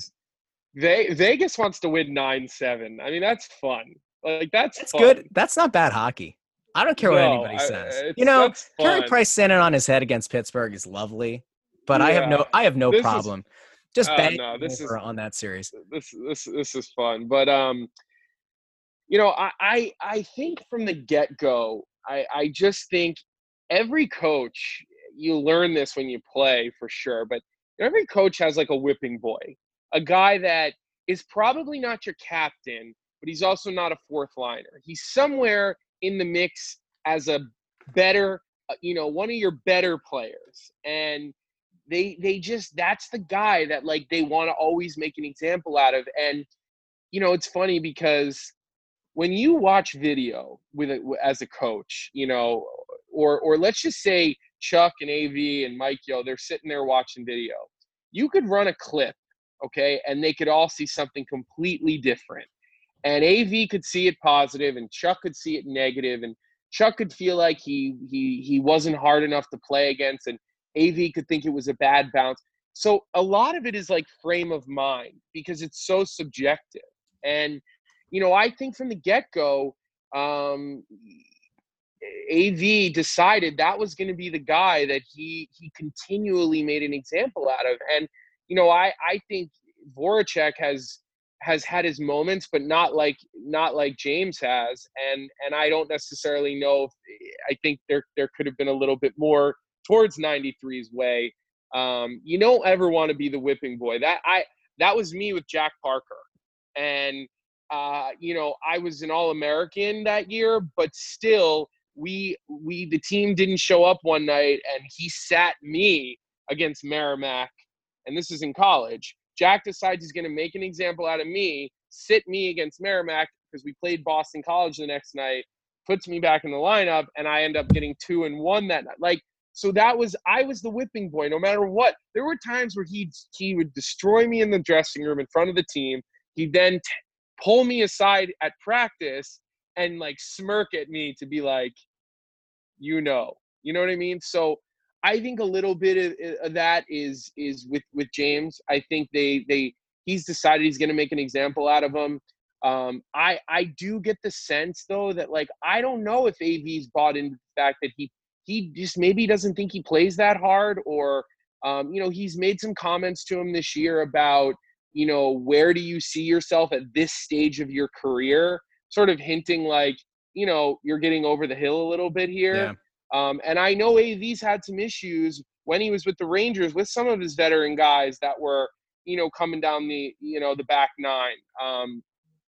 Ve- Vegas wants to win nine seven. I mean that's fun. Like that's That's fun. good. That's not bad hockey. I don't care what No, anybody I- says. it's- You know, Carey. Price standing on his head against Pittsburgh is lovely, but I have no I have no This is- problem. Just Oh, bang no, this is- on that series. this this this is fun but um you know i i, I think from the get-go i i just think every coach you learn this when you play for sure but every coach has like a whipping boy a guy that is probably not your captain but he's also not a fourth liner he's somewhere in the mix as a better uh, you know one of your better players. And they they just that's the guy that like they want to always make an example out of. And you know it's funny because when you watch video with a, as a coach you know or or let's just say chuck and av and Mike Yeo they're sitting there watching video. You could run a clip okay and they could all see something completely different and av could see it positive and chuck could see it negative and chuck could feel like he he he wasn't hard enough to play against and AV could think it was a bad bounce. So a lot of it is like frame of mind because it's so subjective. And you know, I think from the get go, um, AV decided that was going to be the guy that he he continually made an example out of. And you know, I I think Voracek has has had his moments, but not like not like James has. And and I don't necessarily know. If, I think there there could have been a little bit more towards 93's way. Um, you don't ever want to be the whipping boy. That I that was me with Jack Parker, and uh, you know I was an All American that year, but still we we the team didn't show up one night, and he sat me against Merrimack, and this is in college. Jack decides he's going to make an example out of me, sit me against Merrimack because we played Boston College the next night, puts me back in the lineup, and I end up getting two and one that night. Like so that was I was the whipping boy no matter what. There were times where he he would destroy me in the dressing room in front of the team. He'd then t- pull me aside at practice and like smirk at me to be like, you know, you know what I mean. So I think a little bit of, of that is is with with James. I think they they he's decided he's going to make an example out of him. Um, I I do get the sense though that like I don't know if AV's bought into the fact that he he just maybe doesn't think he plays that hard, or um, you know, he's made some comments to him this year about you know where do you see yourself at this stage of your career, sort of hinting like you know you're getting over the hill a little bit here. Yeah. Um, and I know AV's had some issues when he was with the Rangers with some of his veteran guys that were, you know, coming down the, you know, the back nine. Um,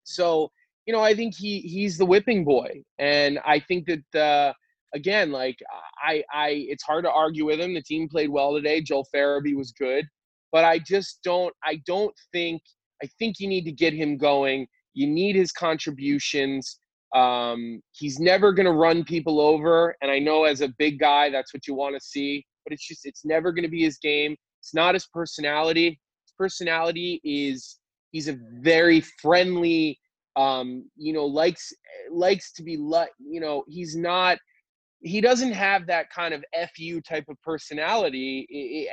so, you know, I think he he's the whipping boy, and I think that uh, again, like I I it's hard to argue with him. The team played well today. Joel Farabee was good, but I just don't I don't think I think you need to get him going. You need his contributions. Um, he's never going to run people over, and I know as a big guy, that's what you want to see. But it's just it's never going to be his game. It's not his personality. His personality is he's a very friendly, um, you know, likes likes to be like you know he's not he doesn't have that kind of fu type of personality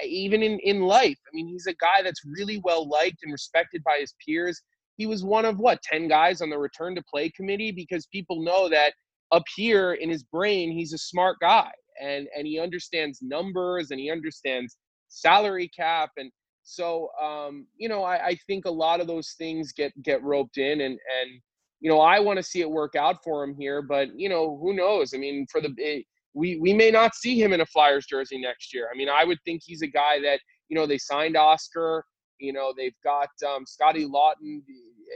even in in life i mean he's a guy that's really well liked and respected by his peers he was one of what 10 guys on the return to play committee? Because people know that up here in his brain he's a smart guy and and he understands numbers and he understands salary cap and so um, you know I, I think a lot of those things get get roped in and and you know I want to see it work out for him here but you know who knows? I mean for the eh, we we may not see him in a Flyers jersey next year. I mean I would think he's a guy that you know they signed Oscar you know, they've got um, Scotty Laughton.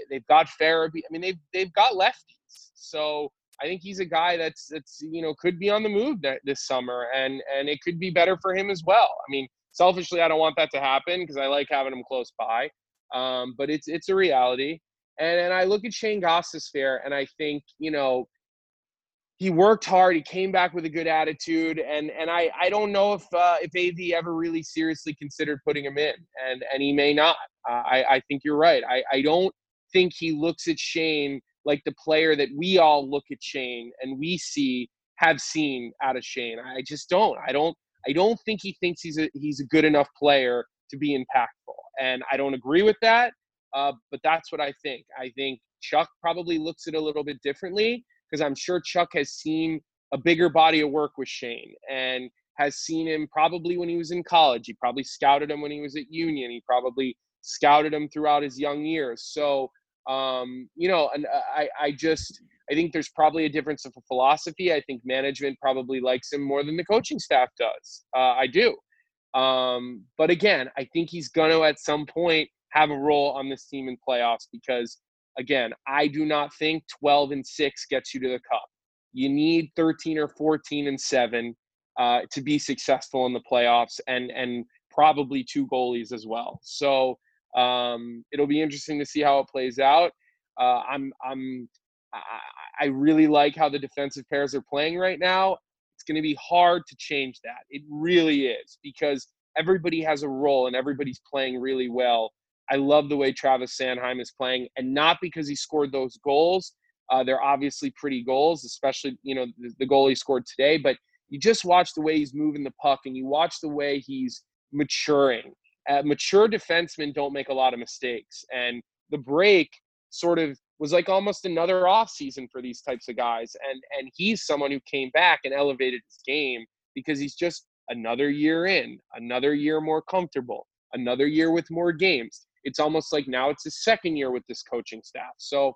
they've got Farabee. I mean, they've they've got lefties. So I think he's a guy that's that's you know could be on the move this summer, and and it could be better for him as well. I mean, selfishly, I don't want that to happen because I like having him close by, um, but it's it's a reality. And and I look at Shane Goss's Gostisbehere, and I think you know he worked hard. He came back with a good attitude, and and I I don't know if uh, if AV ever really seriously considered putting him in, and and he may not. Uh, I I think you're right. I I don't think he looks at Shane like the player that we all look at Shane and we see have seen out of Shane. I just don't. I don't. I don't think he thinks he's a he's a good enough player to be impactful, and I don't agree with that. Uh, but that's what I think. I think Chuck probably looks at it a little bit differently because I'm sure Chuck has seen a bigger body of work with Shane and has seen him probably when he was in college. He probably scouted him when he was at Union. He probably scouted him throughout his young years. So, um, you know, and uh, I, I just, I think there's probably a difference of philosophy. I think management probably likes him more than the coaching staff does. Uh, I do. Um, but again, I think he's going to at some point have a role on this team in playoffs because Again, I do not think 12 and 6 gets you to the cup. You need 13 or 14 and 7 uh, to be successful in the playoffs and and probably two goalies as well. So um, it'll be interesting to see how it plays out. Uh, I'm I'm I, I really like how the defensive pairs are playing right now. It's going to be hard to change that. It really is because everybody has a role and everybody's playing really well. I love the way Travis Sanheim is playing, and not because he scored those goals. Uh, they're obviously pretty goals, especially you know the, the goal he scored today. But you just watch the way he's moving the puck, and you watch the way he's maturing. Uh, mature defensemen don't make a lot of mistakes, and the break sort of was like almost another off season for these types of guys. And and he's someone who came back and elevated his game because he's just another year in, another year more comfortable, another year with more games it's almost like now it's his second year with this coaching staff. So,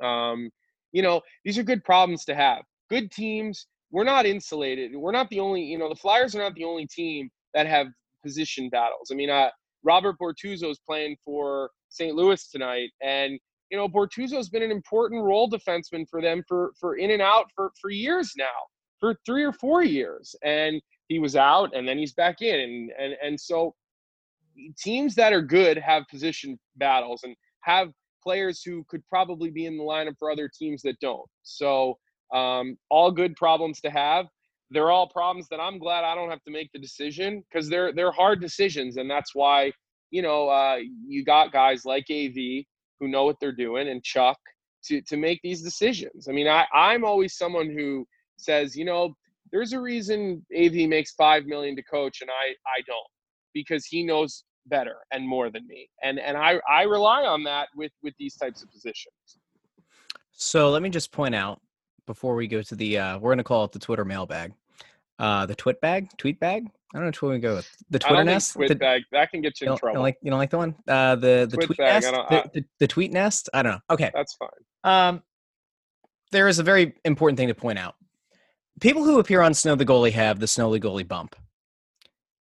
um, you know, these are good problems to have. Good teams. We're not insulated. We're not the only. You know, the Flyers are not the only team that have position battles. I mean, uh, Robert Bortuzzo is playing for St. Louis tonight, and you know, Bortuzzo's been an important role defenseman for them for for in and out for for years now, for three or four years, and he was out, and then he's back in, and and and so teams that are good have position battles and have players who could probably be in the lineup for other teams that don't. So, um, all good problems to have. They're all problems that I'm glad I don't have to make the decision because they're they're hard decisions, and that's why you know uh, you got guys like AV who know what they're doing and Chuck to to make these decisions. I mean, I I'm always someone who says, you know, there's a reason AV makes five million to coach and I I don't because he knows better and more than me. And and I I rely on that with with these types of positions. So let me just point out before we go to the uh we're going to call it the Twitter mailbag. uh, the twit bag, tweet bag. I don't know which one we go with. The Twitter nest. Twit the, bag that can get you you in you trouble. like you don't like the one. Uh, the the Twit tweet bag, nest. don't- The, I- the, the tweet nest. I don't know. Okay. That's fine. Um, there is a very important thing to point out. People who appear on Snow the Goalie have the Snow the Goalie bump.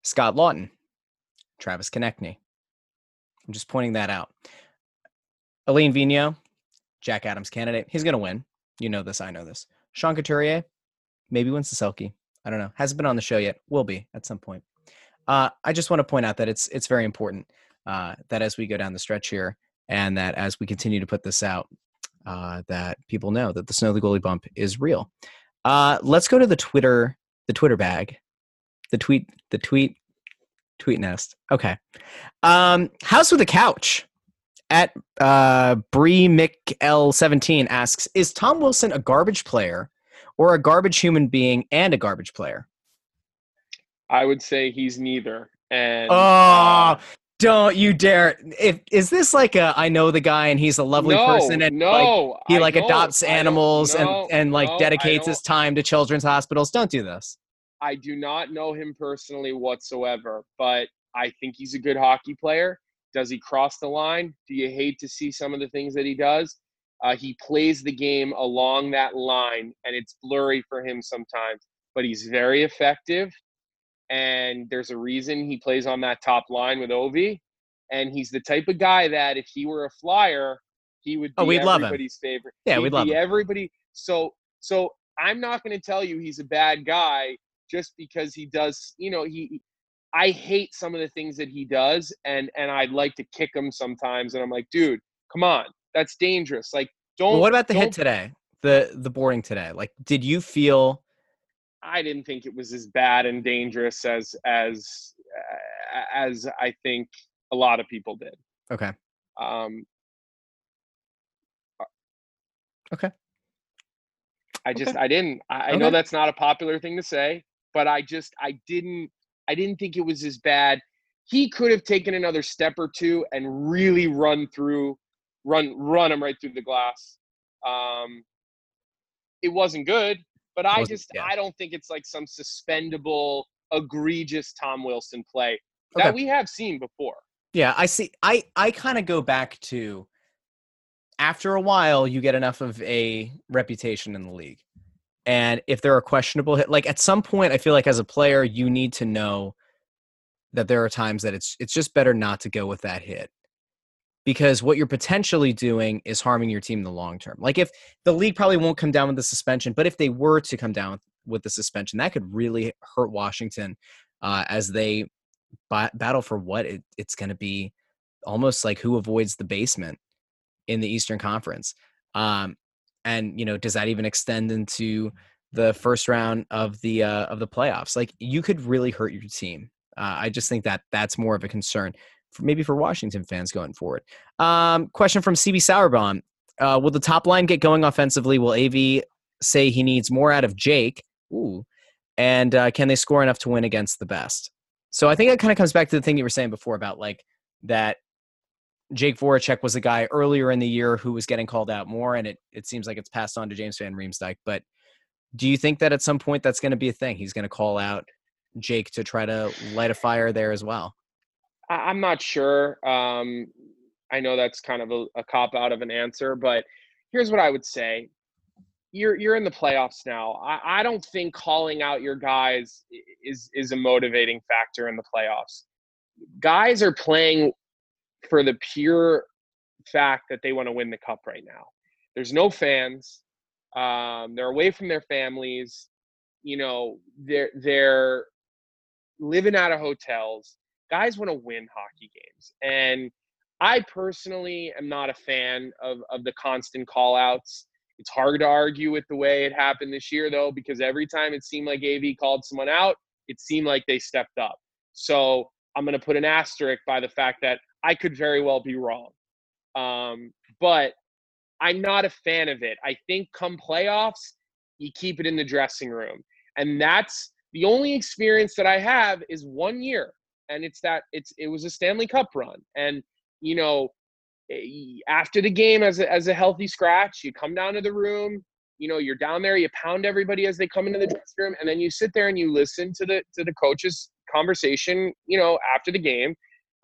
Scott Laughton, Travis Konecny. I'm just pointing that out. Alain Vigneault, Jack Adams candidate. He's going to win. You know this. I know this. Sean Couturier, maybe wins the Selke. I don't know. Hasn't been on the show yet. Will be at some point. Uh, I just want to point out that it's it's very important uh, that as we go down the stretch here, and that as we continue to put this out, uh, that people know that the snow the goalie bump is real. Uh, let's go to the Twitter, the Twitter bag, the tweet, the tweet, tweet nest. Okay. Um, House with a couch at uh, Bree Mick L seventeen asks: Is Tom Wilson a garbage player or a garbage human being and a garbage player? I would say he's neither. And Oh, uh, don't you dare! If is this like a I know the guy and he's a lovely no, person and like, he I like adopts animals no, and and like no, dedicates his time to children's hospitals. Don't do this. I do not know him personally whatsoever, but I think he's a good hockey player. Does he cross the line? Do you hate to see some of the things that he does? Uh, he plays the game along that line, and it's blurry for him sometimes, but he's very effective. And there's a reason he plays on that top line with Ovi. And he's the type of guy that if he were a flyer, he would be Oh, we'd love him. everybody's favorite. Yeah, He'd we'd love him. everybody. So, so I'm not going to tell you he's a bad guy just because he does. You know, he. I hate some of the things that he does, and and I'd like to kick him sometimes. And I'm like, dude, come on, that's dangerous. Like, don't. Well, what about the hit today? The the boarding today. Like, did you feel? I didn't think it was as bad and dangerous as as uh, as I think a lot of people did. Okay. Um, Okay. I just Okay. I didn't. I, I know that's not a popular thing to say, but I just I didn't I didn't think it was as bad. He could have taken another step or two and really run through, run run him right through the glass. Um, it wasn't good, but I just yeah. I don't think it's like some suspendable, egregious Tom Wilson play that we have seen before. Yeah, I see. I I kind of go back to after a while, you get enough of a reputation in the league, and if there are questionable hit, like at some point, I feel like as a player, you need to know that there are times that it's it's just better not to go with that hit because what you're potentially doing is harming your team in the long term. Like if the league probably won't come down with the suspension, but if they were to come down with, the suspension, that could really hurt Washington uh, as they ba- battle for what it, it's going to be almost like who avoids the basement in the Eastern Conference. Um, and you know, does that even extend into the first round of the uh, of the playoffs? Like you could really hurt your team. Uh, I just think that that's more of a concern, for, maybe for Washington fans going forward. Um, question from CB Sauerbaum: uh, Will the top line get going offensively? Will AV say he needs more out of Jake? Ooh, and uh, can they score enough to win against the best? So I think it kind of comes back to the thing you were saying before about like that Jake Voracek was a guy earlier in the year who was getting called out more, and it, it seems like it's passed on to James Van Riemsdyk. But do you think that at some point that's going to be a thing? He's going to call out Jake to try to light a fire there as well. I'm not sure. Um, I know that's kind of a, a cop out of an answer, but here's what I would say. You're you're in the playoffs now. I, I don't think calling out your guys is is a motivating factor in the playoffs. Guys are playing for the pure fact that they want to win the cup right now. There's no fans. Um, they're away from their families. You know, they're they're living out of hotels. Guys want to win hockey games. And I personally am not a fan of, of the constant call outs. It's hard to argue with the way it happened this year, though, because every time it seemed like AV called someone out, it seemed like they stepped up. So I'm going to put an asterisk by the fact that I could very well be wrong. Um, but I'm not a fan of it. I think come playoffs, you keep it in the dressing room. And that's the only experience that I have is one year. And it's that it's it was a Stanley Cup run. And you know, eh, after the game as a, as a healthy scratch, you come down to the room, you know you're down there you pound everybody as they come into the dressing room and then you sit there and you listen to the to the coach's conversation you know after the game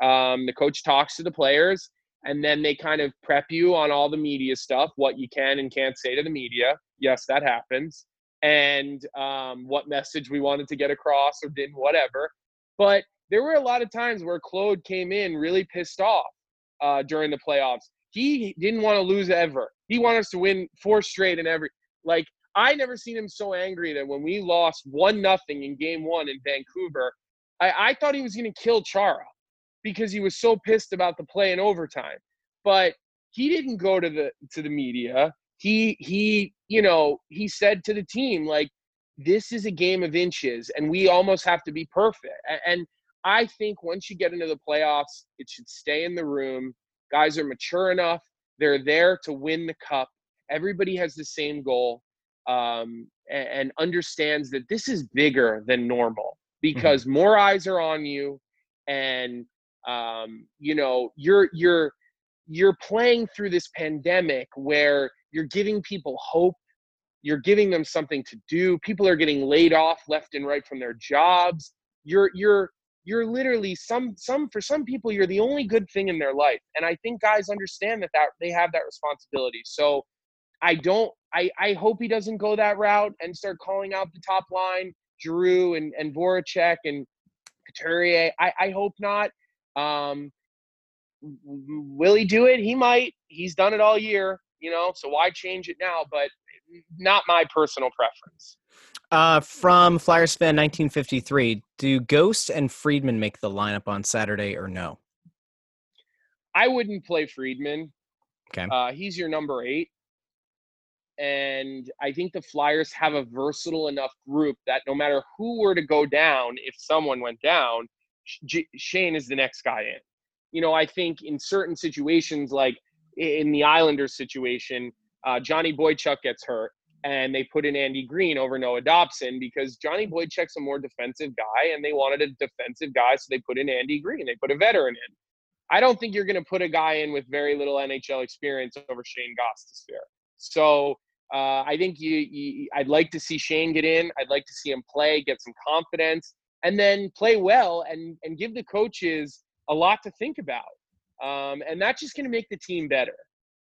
um, the coach talks to the players and then they kind of prep you on all the media stuff what you can and can't say to the media. Yes that happens. And um, what message we wanted to get across or didn't whatever. But there were a lot of times where claude came in really pissed off uh, during the playoffs. He didn't want to lose ever. He wanted us to win four straight and every like I never seen him so angry that when we lost one nothing in game one in Vancouver, I, I thought he was gonna kill Chara because he was so pissed about the play in overtime. But he didn't go to the to the media. He he, you know, he said to the team, like, this is a game of inches and we almost have to be perfect. And I think once you get into the playoffs, it should stay in the room. Guys are mature enough. They're there to win the cup everybody has the same goal um, and, and, understands that this is bigger than normal mm-hmm. because mm-hmm. more eyes are on you and um, you know you're you're you're playing through this pandemic where you're giving people hope you're giving them something to do people are getting laid off left and right from their jobs you're you're you're literally some some for some people you're the only good thing in their life and i think guys understand that that they have that responsibility so I don't. I I hope he doesn't go that route and start calling out the top line, Giroux and and Voracek and Couturier. I I hope not. Um, will he do it? He might. He's done it all year, you know. So why change it now? But not my personal preference. Uh, from Flyers fan 1953, do Ghost and Friedman make the lineup on Saturday or no? I wouldn't play Friedman. Okay. Uh, he's your number eight and I think the Flyers have a versatile enough group that no matter who were to go down, if someone went down, J- Shane is the next guy in. You know, I think in certain situations, like in the Islanders situation, uh, Johnny Boychuk gets hurt, and they put in Andy Green over Noah Dobson because Johnny Boychuk's a more defensive guy, and they wanted a defensive guy, so they put in Andy Green. They put a veteran in. I don't think you're going to put a guy in with very little NHL experience over Shane Gostisbehere. So uh, I think you, you, I'd like to see Shane get in. I'd like to see him play, get some confidence, and then play well and and give the coaches a lot to think about. Um, and that's just going to make the team better.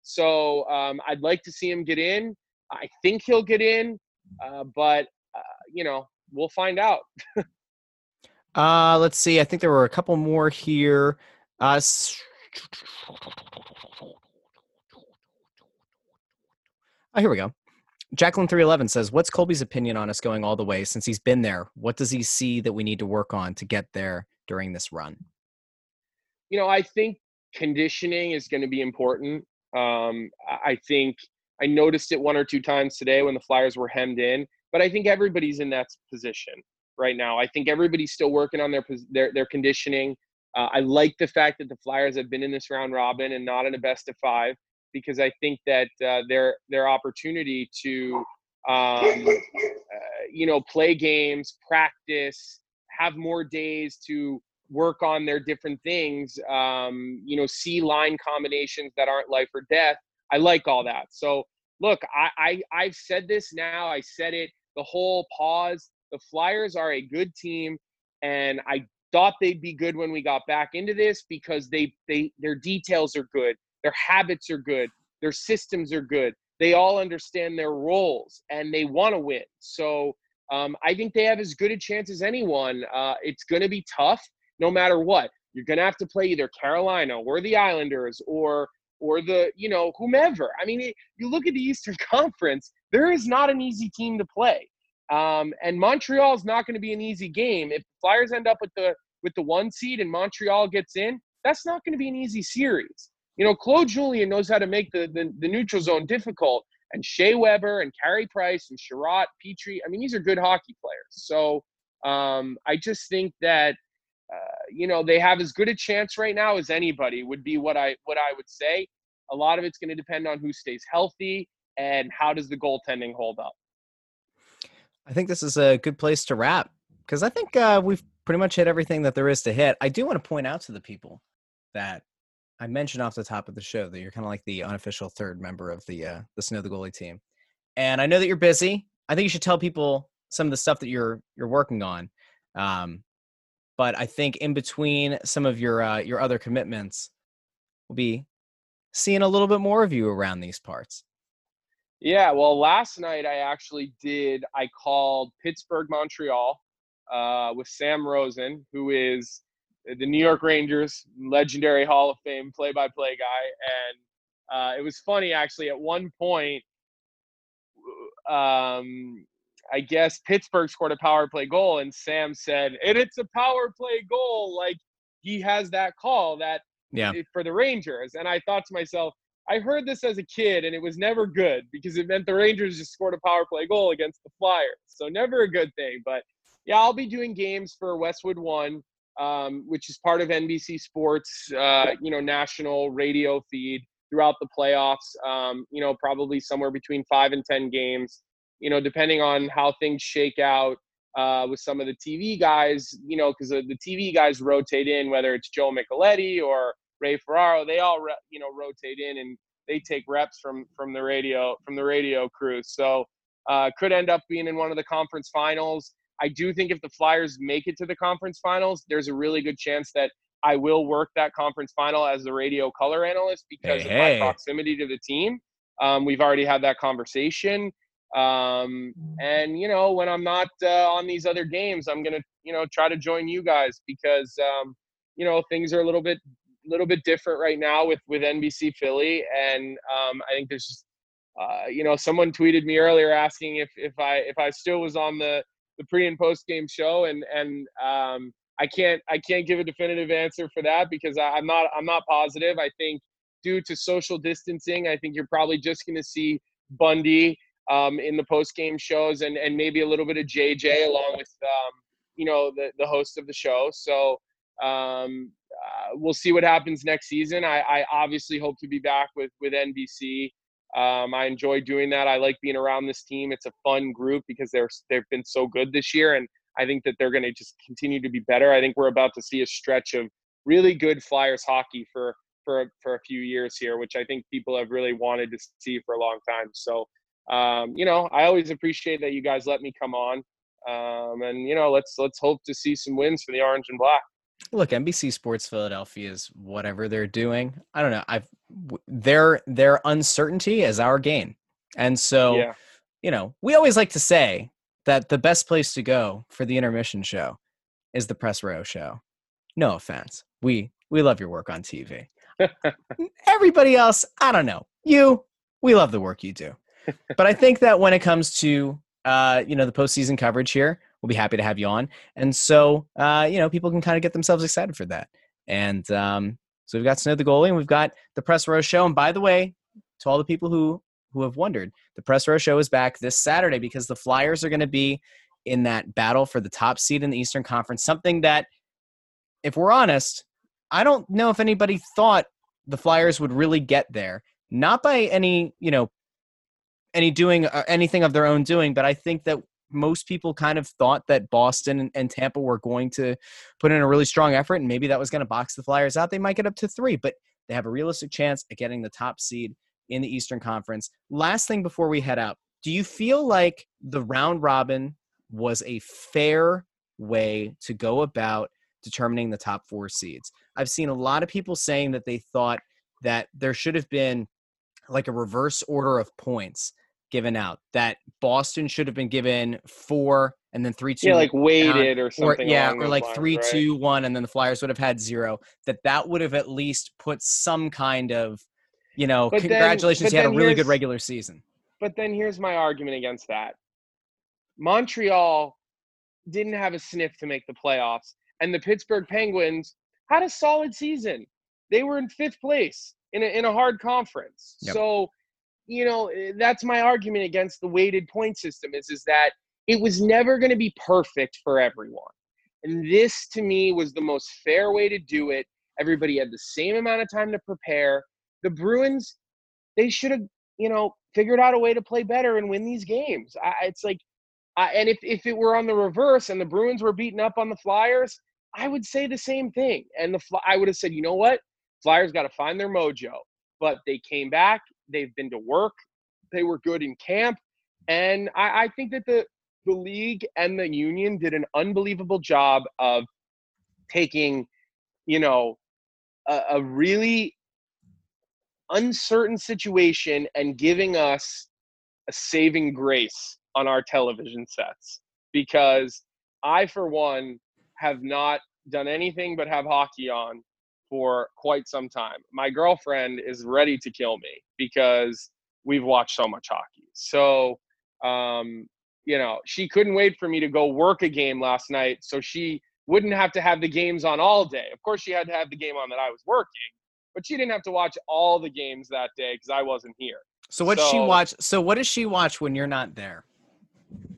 So um, I'd like to see him get in. I think he'll get in, uh, but uh, you know we'll find out. uh, let's see. I think there were a couple more here. Uh, Oh, here we go. Jacqueline three eleven says, "What's Colby's opinion on us going all the way since he's been there? What does he see that we need to work on to get there during this run?" You know, I think conditioning is going to be important. Um, I think I noticed it one or two times today when the Flyers were hemmed in, but I think everybody's in that position right now. I think everybody's still working on their their, their conditioning. Uh, I like the fact that the Flyers have been in this round robin and not in a best of five because I think that uh, their their opportunity to um, uh, you know play games, practice, have more days to work on their different things. Um, you know, see line combinations that aren't life or death. I like all that. So look, I, I I've said this now. I said it. The whole pause. The Flyers are a good team, and I thought they'd be good when we got back into this because they they their details are good their habits are good. Their systems are good. They all understand their roles and they want to win. So um, I think they have as good a chance as anyone. Uh, it's going to be tough no matter what. You're going to have to play either Carolina or the Islanders or or the you know whomever. I mean, it, you look at the Eastern Conference. There is not an easy team to play, um, and Montreal is not going to be an easy game. If Flyers end up with the with the one seed and Montreal gets in, that's not going to be an easy series. You know, Claude Julien knows how to make the, the, the neutral zone difficult. And Shea Weber and Carey Price and Chiarot, Petry. I mean, these are good hockey players. So um, I just think that, uh, you know, they have as good a chance right now as anybody would be what I what I would say. A lot of it's going to depend on who stays healthy and how does the goaltending hold up. I think this is a good place to wrap because I think uh, we've pretty much hit everything that there is to hit. I do want to point out to the people that I mentioned off the top of the show that you're kind of like the unofficial third member of the uh, the Snow the Goalie team, and I know that you're busy. I think you should tell people some of the stuff that you're you're working on. Um, but I think in between some of your uh, your other commitments, we'll be seeing a little bit more of you around these parts. Yeah, well, last night I actually did. I called Pittsburgh, Montreal, uh, with Sam Rosen, who is the New York Rangers legendary Hall of Fame play-by-play guy, and uh, it was funny actually. At one point, um, I guess Pittsburgh scored a power play goal, and Sam said, "And it's a power play goal." Like he has that call that yeah for the Rangers, and I thought to myself, I heard this as a kid, and it was never good because it meant the Rangers just scored a power play goal against the Flyers, so never a good thing. But yeah, I'll be doing games for Westwood One, um, which is part of NBC Sports, uh, you know, national radio feed throughout the playoffs. Um, you know, probably somewhere between five and ten games you know, depending on how things shake out uh, with some of the TV guys, you know, because the TV guys rotate in, whether it's Joe Micheletti or Ray Ferraro, they all, re- you know, rotate in and they take reps from from the radio from the radio crew. So uh, could end up being in one of the conference finals. I do think if the Flyers make it to the conference finals, there's a really good chance that I will work that conference final as the radio color analyst because hey, of my proximity to the team. Um, we've already had that conversation. Um, and you know, when I'm not uh, on these other games, I'm gonna you know try to join you guys because um, you know things are a little bit little bit different right now with with NBC Philly, and um, I think there's just uh, you know someone tweeted me earlier asking if if I if I still was on the the pre and post game show, and and um, I can't I can't give a definitive answer for that because I, I'm not I'm not positive. I think due to social distancing, I think you're probably just going to see Bundy um, in the post game shows, and and maybe a little bit of JJ along with um, you know the the host of the show. So um, uh, we'll see what happens next season. I, I obviously hope to be back with with NBC. Um, I enjoy doing that. I like being around this team. It's a fun group because they're they've been so good this year, and I think that they're going to just continue to be better. I think we're about to see a stretch of really good Flyers hockey for for for a few years here, which I think people have really wanted to see for a long time. So um, you know, I always appreciate that you guys let me come on. Um, and you know, let's let's hope to see some wins for the orange and black. Look, NBC Sports Philadelphia is whatever they're doing. I don't know. I've their their uncertainty is our gain, and so yeah. you know, we always like to say that the best place to go for the intermission show is the press row show. No offense, we we love your work on TV. Everybody else, I don't know. You, we love the work you do but I think that when it comes to uh, you know the postseason coverage here, we'll be happy to have you on, and so uh, you know people can kind of get themselves excited for that. And um, so we've got Snow the goalie, and we've got the press row show. And by the way, to all the people who who have wondered, the press row show is back this Saturday because the Flyers are going to be in that battle for the top seed in the Eastern Conference. Something that, if we're honest, I don't know if anybody thought the Flyers would really get there. Not by any you know any doing uh, anything of their own doing. But I think that most people kind of thought that Boston and, Tampa were going to put in a really strong effort, and maybe that was going to box the Flyers out. They might get up to three, but they have a realistic chance at getting the top seed in the Eastern Conference. Last thing before we head out, do you feel like the round robin was a fair way to go about determining the top four seeds? I've seen a lot of people saying that they thought that there should have been like a reverse order of points given out. That Boston should have been given four and then three two. Yeah, like weighted or something. Or, yeah, or like lines, three right? two one, and then the Flyers would have had zero. That that would have at least put some kind of, you know, but congratulations, then, you had a really good regular season. But then here's my argument against that. Montreal didn't have a sniff to make the playoffs, and the Pittsburgh Penguins had a solid season. They were in fifth place in a, in a hard conference. Yep. So you know, eh, that's my argument against the weighted point system is is that it was never going to be perfect for everyone. And this to me was the most fair way to do it. Everybody had the same amount of time to prepare. The Bruins, they should have, you know, figured out a way to play better and win these games. I, it's like, I, and if, if it were on the reverse and the Bruins were beaten up on the Flyers, I would say the same thing. And the I would have said, you know what? Flyers got to find their mojo. But they came back They've been to work. They were good in camp. And I, I think that the the league and the union did an unbelievable job of taking, you know, a, a really uncertain situation and giving us a saving grace on our television sets because I, for one, have not done anything but have hockey on for quite some time. My girlfriend is ready to kill me because we've watched so much hockey. So, um, you know, she couldn't wait for me to go work a game last night so she wouldn't have to have the games on all day. Of course, she had to have the game on that I was working, but she didn't have to watch all the games that day because I wasn't here. So what does she watch? So what does she watch when you're not there?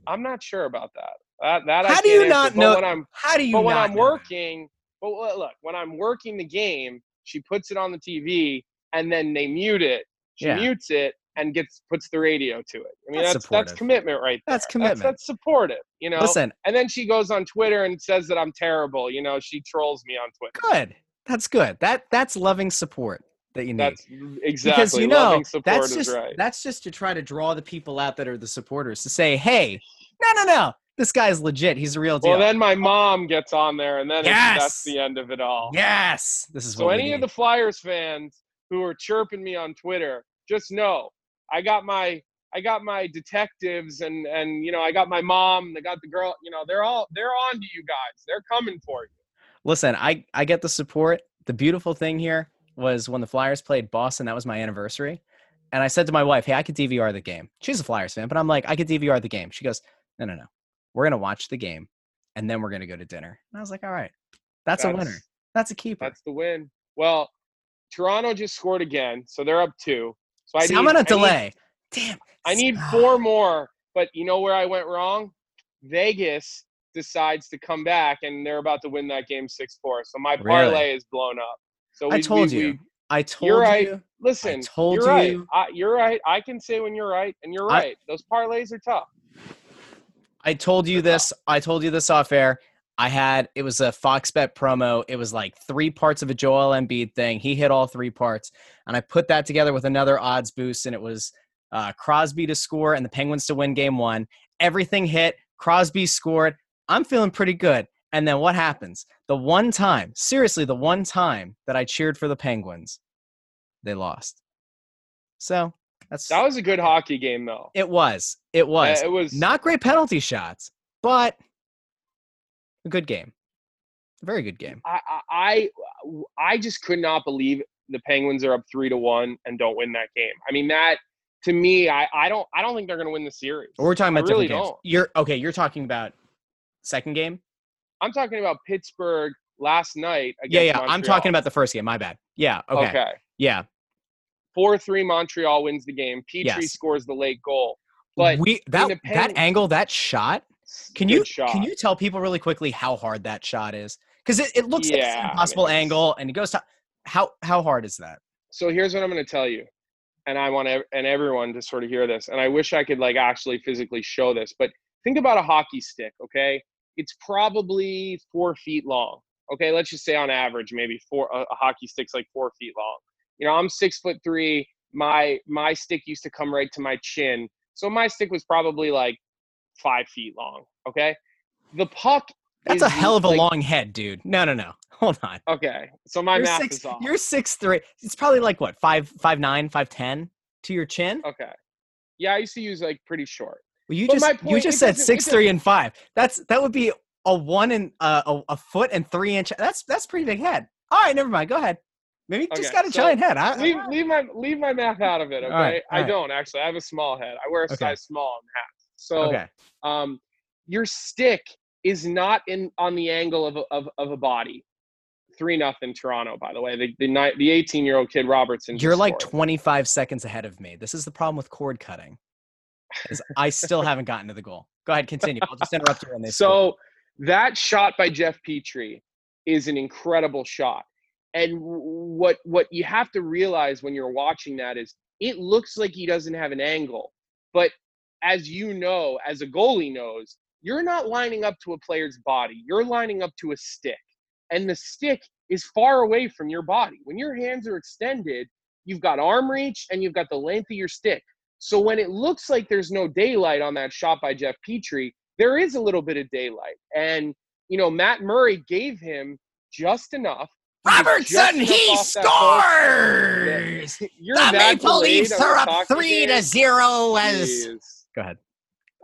I'm not sure about that. That that how I do you not know? When I'm how do you? but when I'm working, but look, when I'm working the game, she puts it on the TV and then they mute it. She Yeah. mutes it and gets puts the radio to it. I mean, That's that's that's, commitment right there. That's commitment. That's, supportive. You know. Listen. And then she goes on Twitter and says that I'm terrible. You know, she trolls me on Twitter. Good. That's good. That that's loving support that you need. That's exactly because you know that's just right. that's just to try to draw the people out that are the supporters to say, hey, no, no, no, this guy's legit. He's a real deal. Well, then my mom gets on there, and then Yes! that's the end of it all. yes, this is So any of the Flyers fans who are chirping me on Twitter, just know I got my I got my detectives and and you know I got my mom, I got the girl, you know they're all they're on to you guys. They're coming for you. Listen, I I get the support. The beautiful thing here was when the Flyers played Boston. That was my anniversary, and I said to my wife, "Hey, I could DVR the game." She's a Flyers fan, but I'm like, I could DVR the game. She goes, "No, no, no. We're gonna watch the game, and then we're gonna go to dinner." And I was like, "All right, that's, a winner. That's a keeper." That's the win. Well, Toronto just scored again, so they're up two. So I See, need, I'm on a I need- delay. Damn. I need four ah. more, but you know where I went wrong? Vegas decides to come back, and they're about to win that game six four. So my Really? parlay is blown up. So I told we- you. we- I told you're right. you. Listen, told you're right. you. I, you're right. I can say when you're right, and you're I- right. Those parlays are tough. I told you this. I told you this off air. I had it was a Fox Bet promo. It was like three parts of a Joel Embiid thing. He hit all three parts, and I put that together with another odds boost, and it was uh, Crosby to score and the Penguins to win Game One. Everything hit. Crosby scored. I'm feeling pretty good. And then what happens? The one time, seriously, the one time that I cheered for the Penguins, they lost. So that's That was a good hockey game, though. it was. It was. Uh, it was Not great penalty shots, but a good game. A very good game. I, I I I just could not believe the Penguins are up three to one and don't win that game. I mean that to me, I, I don't I don't think they're going to win the series. We're talking I about really different games. don't. You're okay. You're talking about second game. I'm talking about Pittsburgh last night. Yeah, yeah. I'm talking about the first game. My bad. Yeah. Okay. Okay. Yeah. Four three Montreal wins the game. Petry Yes. scores the late goal. But we that that angle, that shot. Can you shot. can you tell people really quickly how hard that shot is? Because it, it looks like it's Yeah, an I impossible mean, angle, and it goes to how how hard is that? so here's what I'm going to tell you, and I want ev- and everyone to sort of hear this. And I wish I could like actually physically show this, but think about a hockey stick. Okay, it's probably four feet long. Okay, let's just say on average, maybe four a, a hockey stick's like four feet long. You know, I'm six foot three. My my stick used to come right to my chin, so my stick was probably like five feet long. Okay, the puck. That's a hell of a like- long head, dude. No, no, no. Hold on. Okay, so my you're math six, is off. You're six three. It's probably like what five five nine five ten to your chin. Okay. Yeah, I used to use like pretty short. Well, you But just my you just said six three and five. That's that would be a one and uh, a a foot and three inch. That's that's pretty big head. All right, never mind. Go ahead. Maybe you just got a so giant head. I, leave leave my leave my math out of it. Okay, right, all I right. don't actually. I have a small head. I wear a Okay. size small in hats. So okay. um, your stick is not in on the angle of a, of, of a body. Three nothing Toronto. By the way, the the the eighteen year old kid Robertson. You're like 25 seconds ahead of me. This is the problem with cord cutting. Is I still haven't gotten to the goal. Go ahead, continue. I'll just interrupt you they score. So that shot by Jeff Petry is an incredible shot. And what what you have to realize when you're watching that is it looks like he doesn't have an angle. But as you know, as a goalie knows, you're not lining up to a player's body. You're lining up to a stick. And the stick is far away from your body. When your hands are extended, you've got arm reach and you've got the length of your stick. So when it looks like there's no daylight on that shot by Jeff Petry, there is a little bit of daylight. And, you know, Matt Murray gave him just enough. Robertson, he scores! You're the Maple Leafs are up hockey three to zero. As Jeez. go ahead.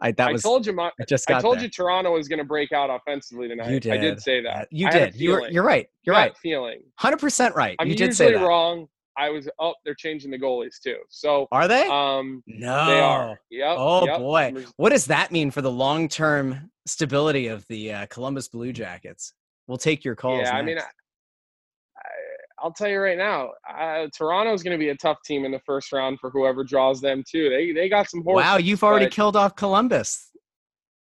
I that I was told you, my, I just I told there. you Toronto was going to break out offensively tonight. You did. I did did. say that. You I had a did. You're you're right. You're right. Feeling. Hundred percent right. I'm you did usually say that. wrong. I was. Oh, they're changing the goalies too. So Are they? um, no. they are. Yep. Oh yep. boy, what does that mean for the long-term stability of the uh, Columbus Blue Jackets? We'll take your calls. Yeah, I mean, I, I'll tell you right now, uh, Toronto's going to be a tough team in the first round for whoever draws them too. They they got some horses. wow, you've already killed off Columbus.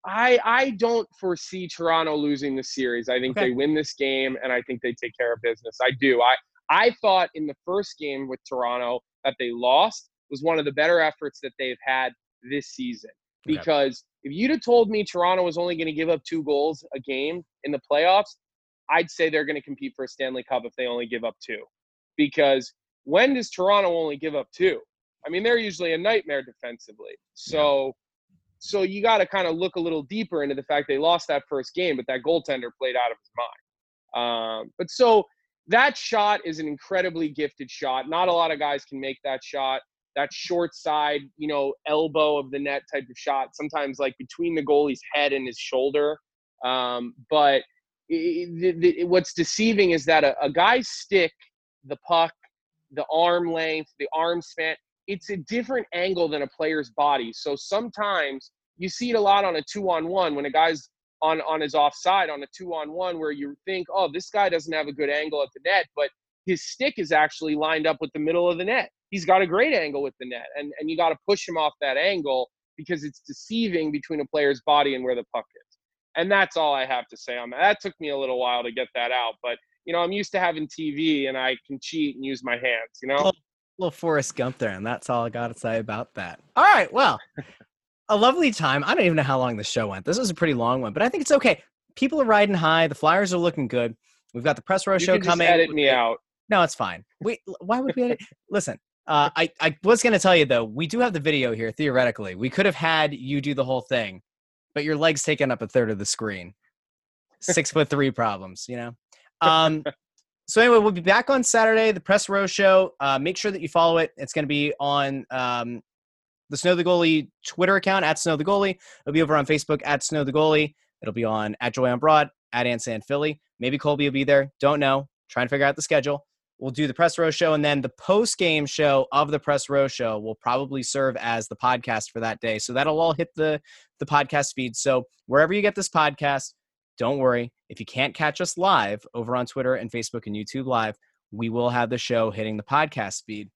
I I don't foresee Toronto losing the series. I think Okay. they win this game, and I think they take care of business. I do. I I thought in the first game with Toronto that they lost was one of the better efforts that they've had this season. Okay. Because if you'd have told me Toronto was only going to give up two goals a game in the playoffs, I'd say they're going to compete for a Stanley Cup if they only give up two. Because when does Toronto only give up two? I mean, they're usually a nightmare defensively. So so you got to kind of look a little deeper into the fact they lost that first game, but that goaltender played out of his mind. Um, but so that shot is an incredibly gifted shot. Not a lot of guys can make that shot. That short side, you know, elbow of the net type of shot, sometimes like between the goalie's head and his shoulder. Um, but i the, the, what's deceiving is that a, a guy's stick, the puck, the arm length, the arm span, it's a different angle than a player's body. So sometimes you see it a lot on a two on one when a guy's on on his offside on a two on one where you think, oh, this guy doesn't have a good angle at the net, but his stick is actually lined up with the middle of the net. He's got a great angle with the net, and and you got to push him off that angle because it's deceiving between a player's body and where the puck is. And that's all I have to say on that. That took me a little while to get that out, but you know, I'm used to having TV and I can cheat and use my hands. You know. little, little Forrest Gump there, and that's all I got to say about that. All right, well, a lovely time. I don't even know how long the show went. This was a pretty long one, but I think it's okay. People are riding high. The Flyers are looking good. We've got the press row You show coming. edit me out. No, it's fine. Wait, why would we edit? Listen, uh, I, I was going to tell you though, we do have the video here. Theoretically, we could have had you do the whole thing, but your legs taking up a third of the screen. Six foot three problems, you know. Um, so anyway, we'll be back on Saturday, the press row show. Uh, make sure that you follow it. It's going to be on um, the Snow the Goalie Twitter account at Snow the Goalie. It'll be over on Facebook at Snow the Goalie. It'll be on at Joy on Broad at Ansan Philly. Maybe Colby will be there. Don't know. Trying to figure out the schedule. We'll do the press row show, and then the post game show of the press row show will probably serve as the podcast for that day. So that'll all hit the the podcast feed. So wherever you get this podcast, don't worry. If you can't catch us live over on Twitter and Facebook and YouTube Live, we will have the show hitting the podcast feed.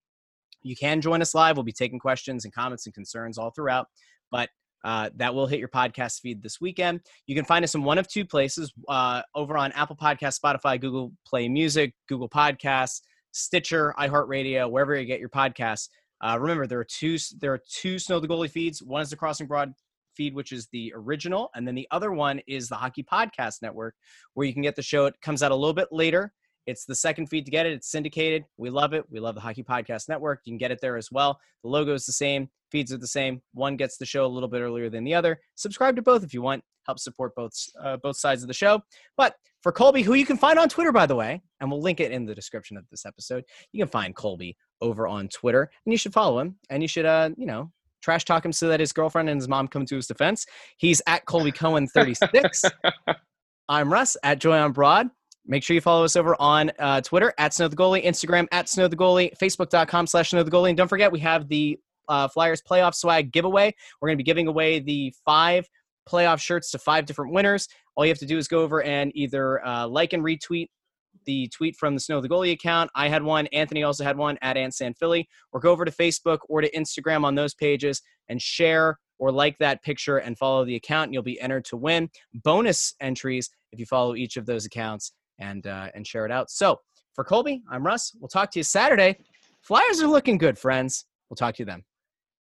You can join us live. We'll be taking questions and comments and concerns all throughout, but uh, that will hit your podcast feed this weekend. You can find us in one of two places uh, over on Apple Podcasts, Spotify, Google Play Music, Google Podcasts, Stitcher, iHeartRadio, wherever you get your podcasts. Uh, remember, there are two there are two Snow the Goalie feeds. One is the Crossing Broad feed, which is the original, and then the other one is the Hockey Podcast Network, where you can get the show. It comes out a little bit later. It's the second feed to get it. It's syndicated. We love it. We love the Hockey Podcast Network. You can get it there as well. The logo is the same. Feeds are the same. One gets the show a little bit earlier than the other. Subscribe to both if you want. Help support both uh, both sides of the show. But for Colby, who you can find on Twitter, by the way, and we'll link it in the description of this episode, you can find Colby over on Twitter, and you should follow him, and you should, uh, you know, trash talk him so that his girlfriend and his mom come to his defense. He's at Colby Cohen 36. I'm Russ at Joy on Broad. Make sure you follow us over on uh, Twitter at Snow the Goalie, Instagram at Snow the Goalie, Facebook.com slash Snow the Goalie. And don't forget, we have the uh, Flyers playoff swag giveaway. We're going to be giving away the five playoff shirts to five different winners. All you have to do is go over and either uh, like and retweet the tweet from the Snow the Goalie account. I had one. Anthony also had one at Ansan Philly. Or go over to Facebook or to Instagram on those pages and share or like that picture and follow the account. And you'll be entered to win bonus entries if you follow each of those accounts and uh, and share it out. So for Colby, I'm Russ. We'll talk to you Saturday. Flyers are looking good, friends. We'll talk to you then.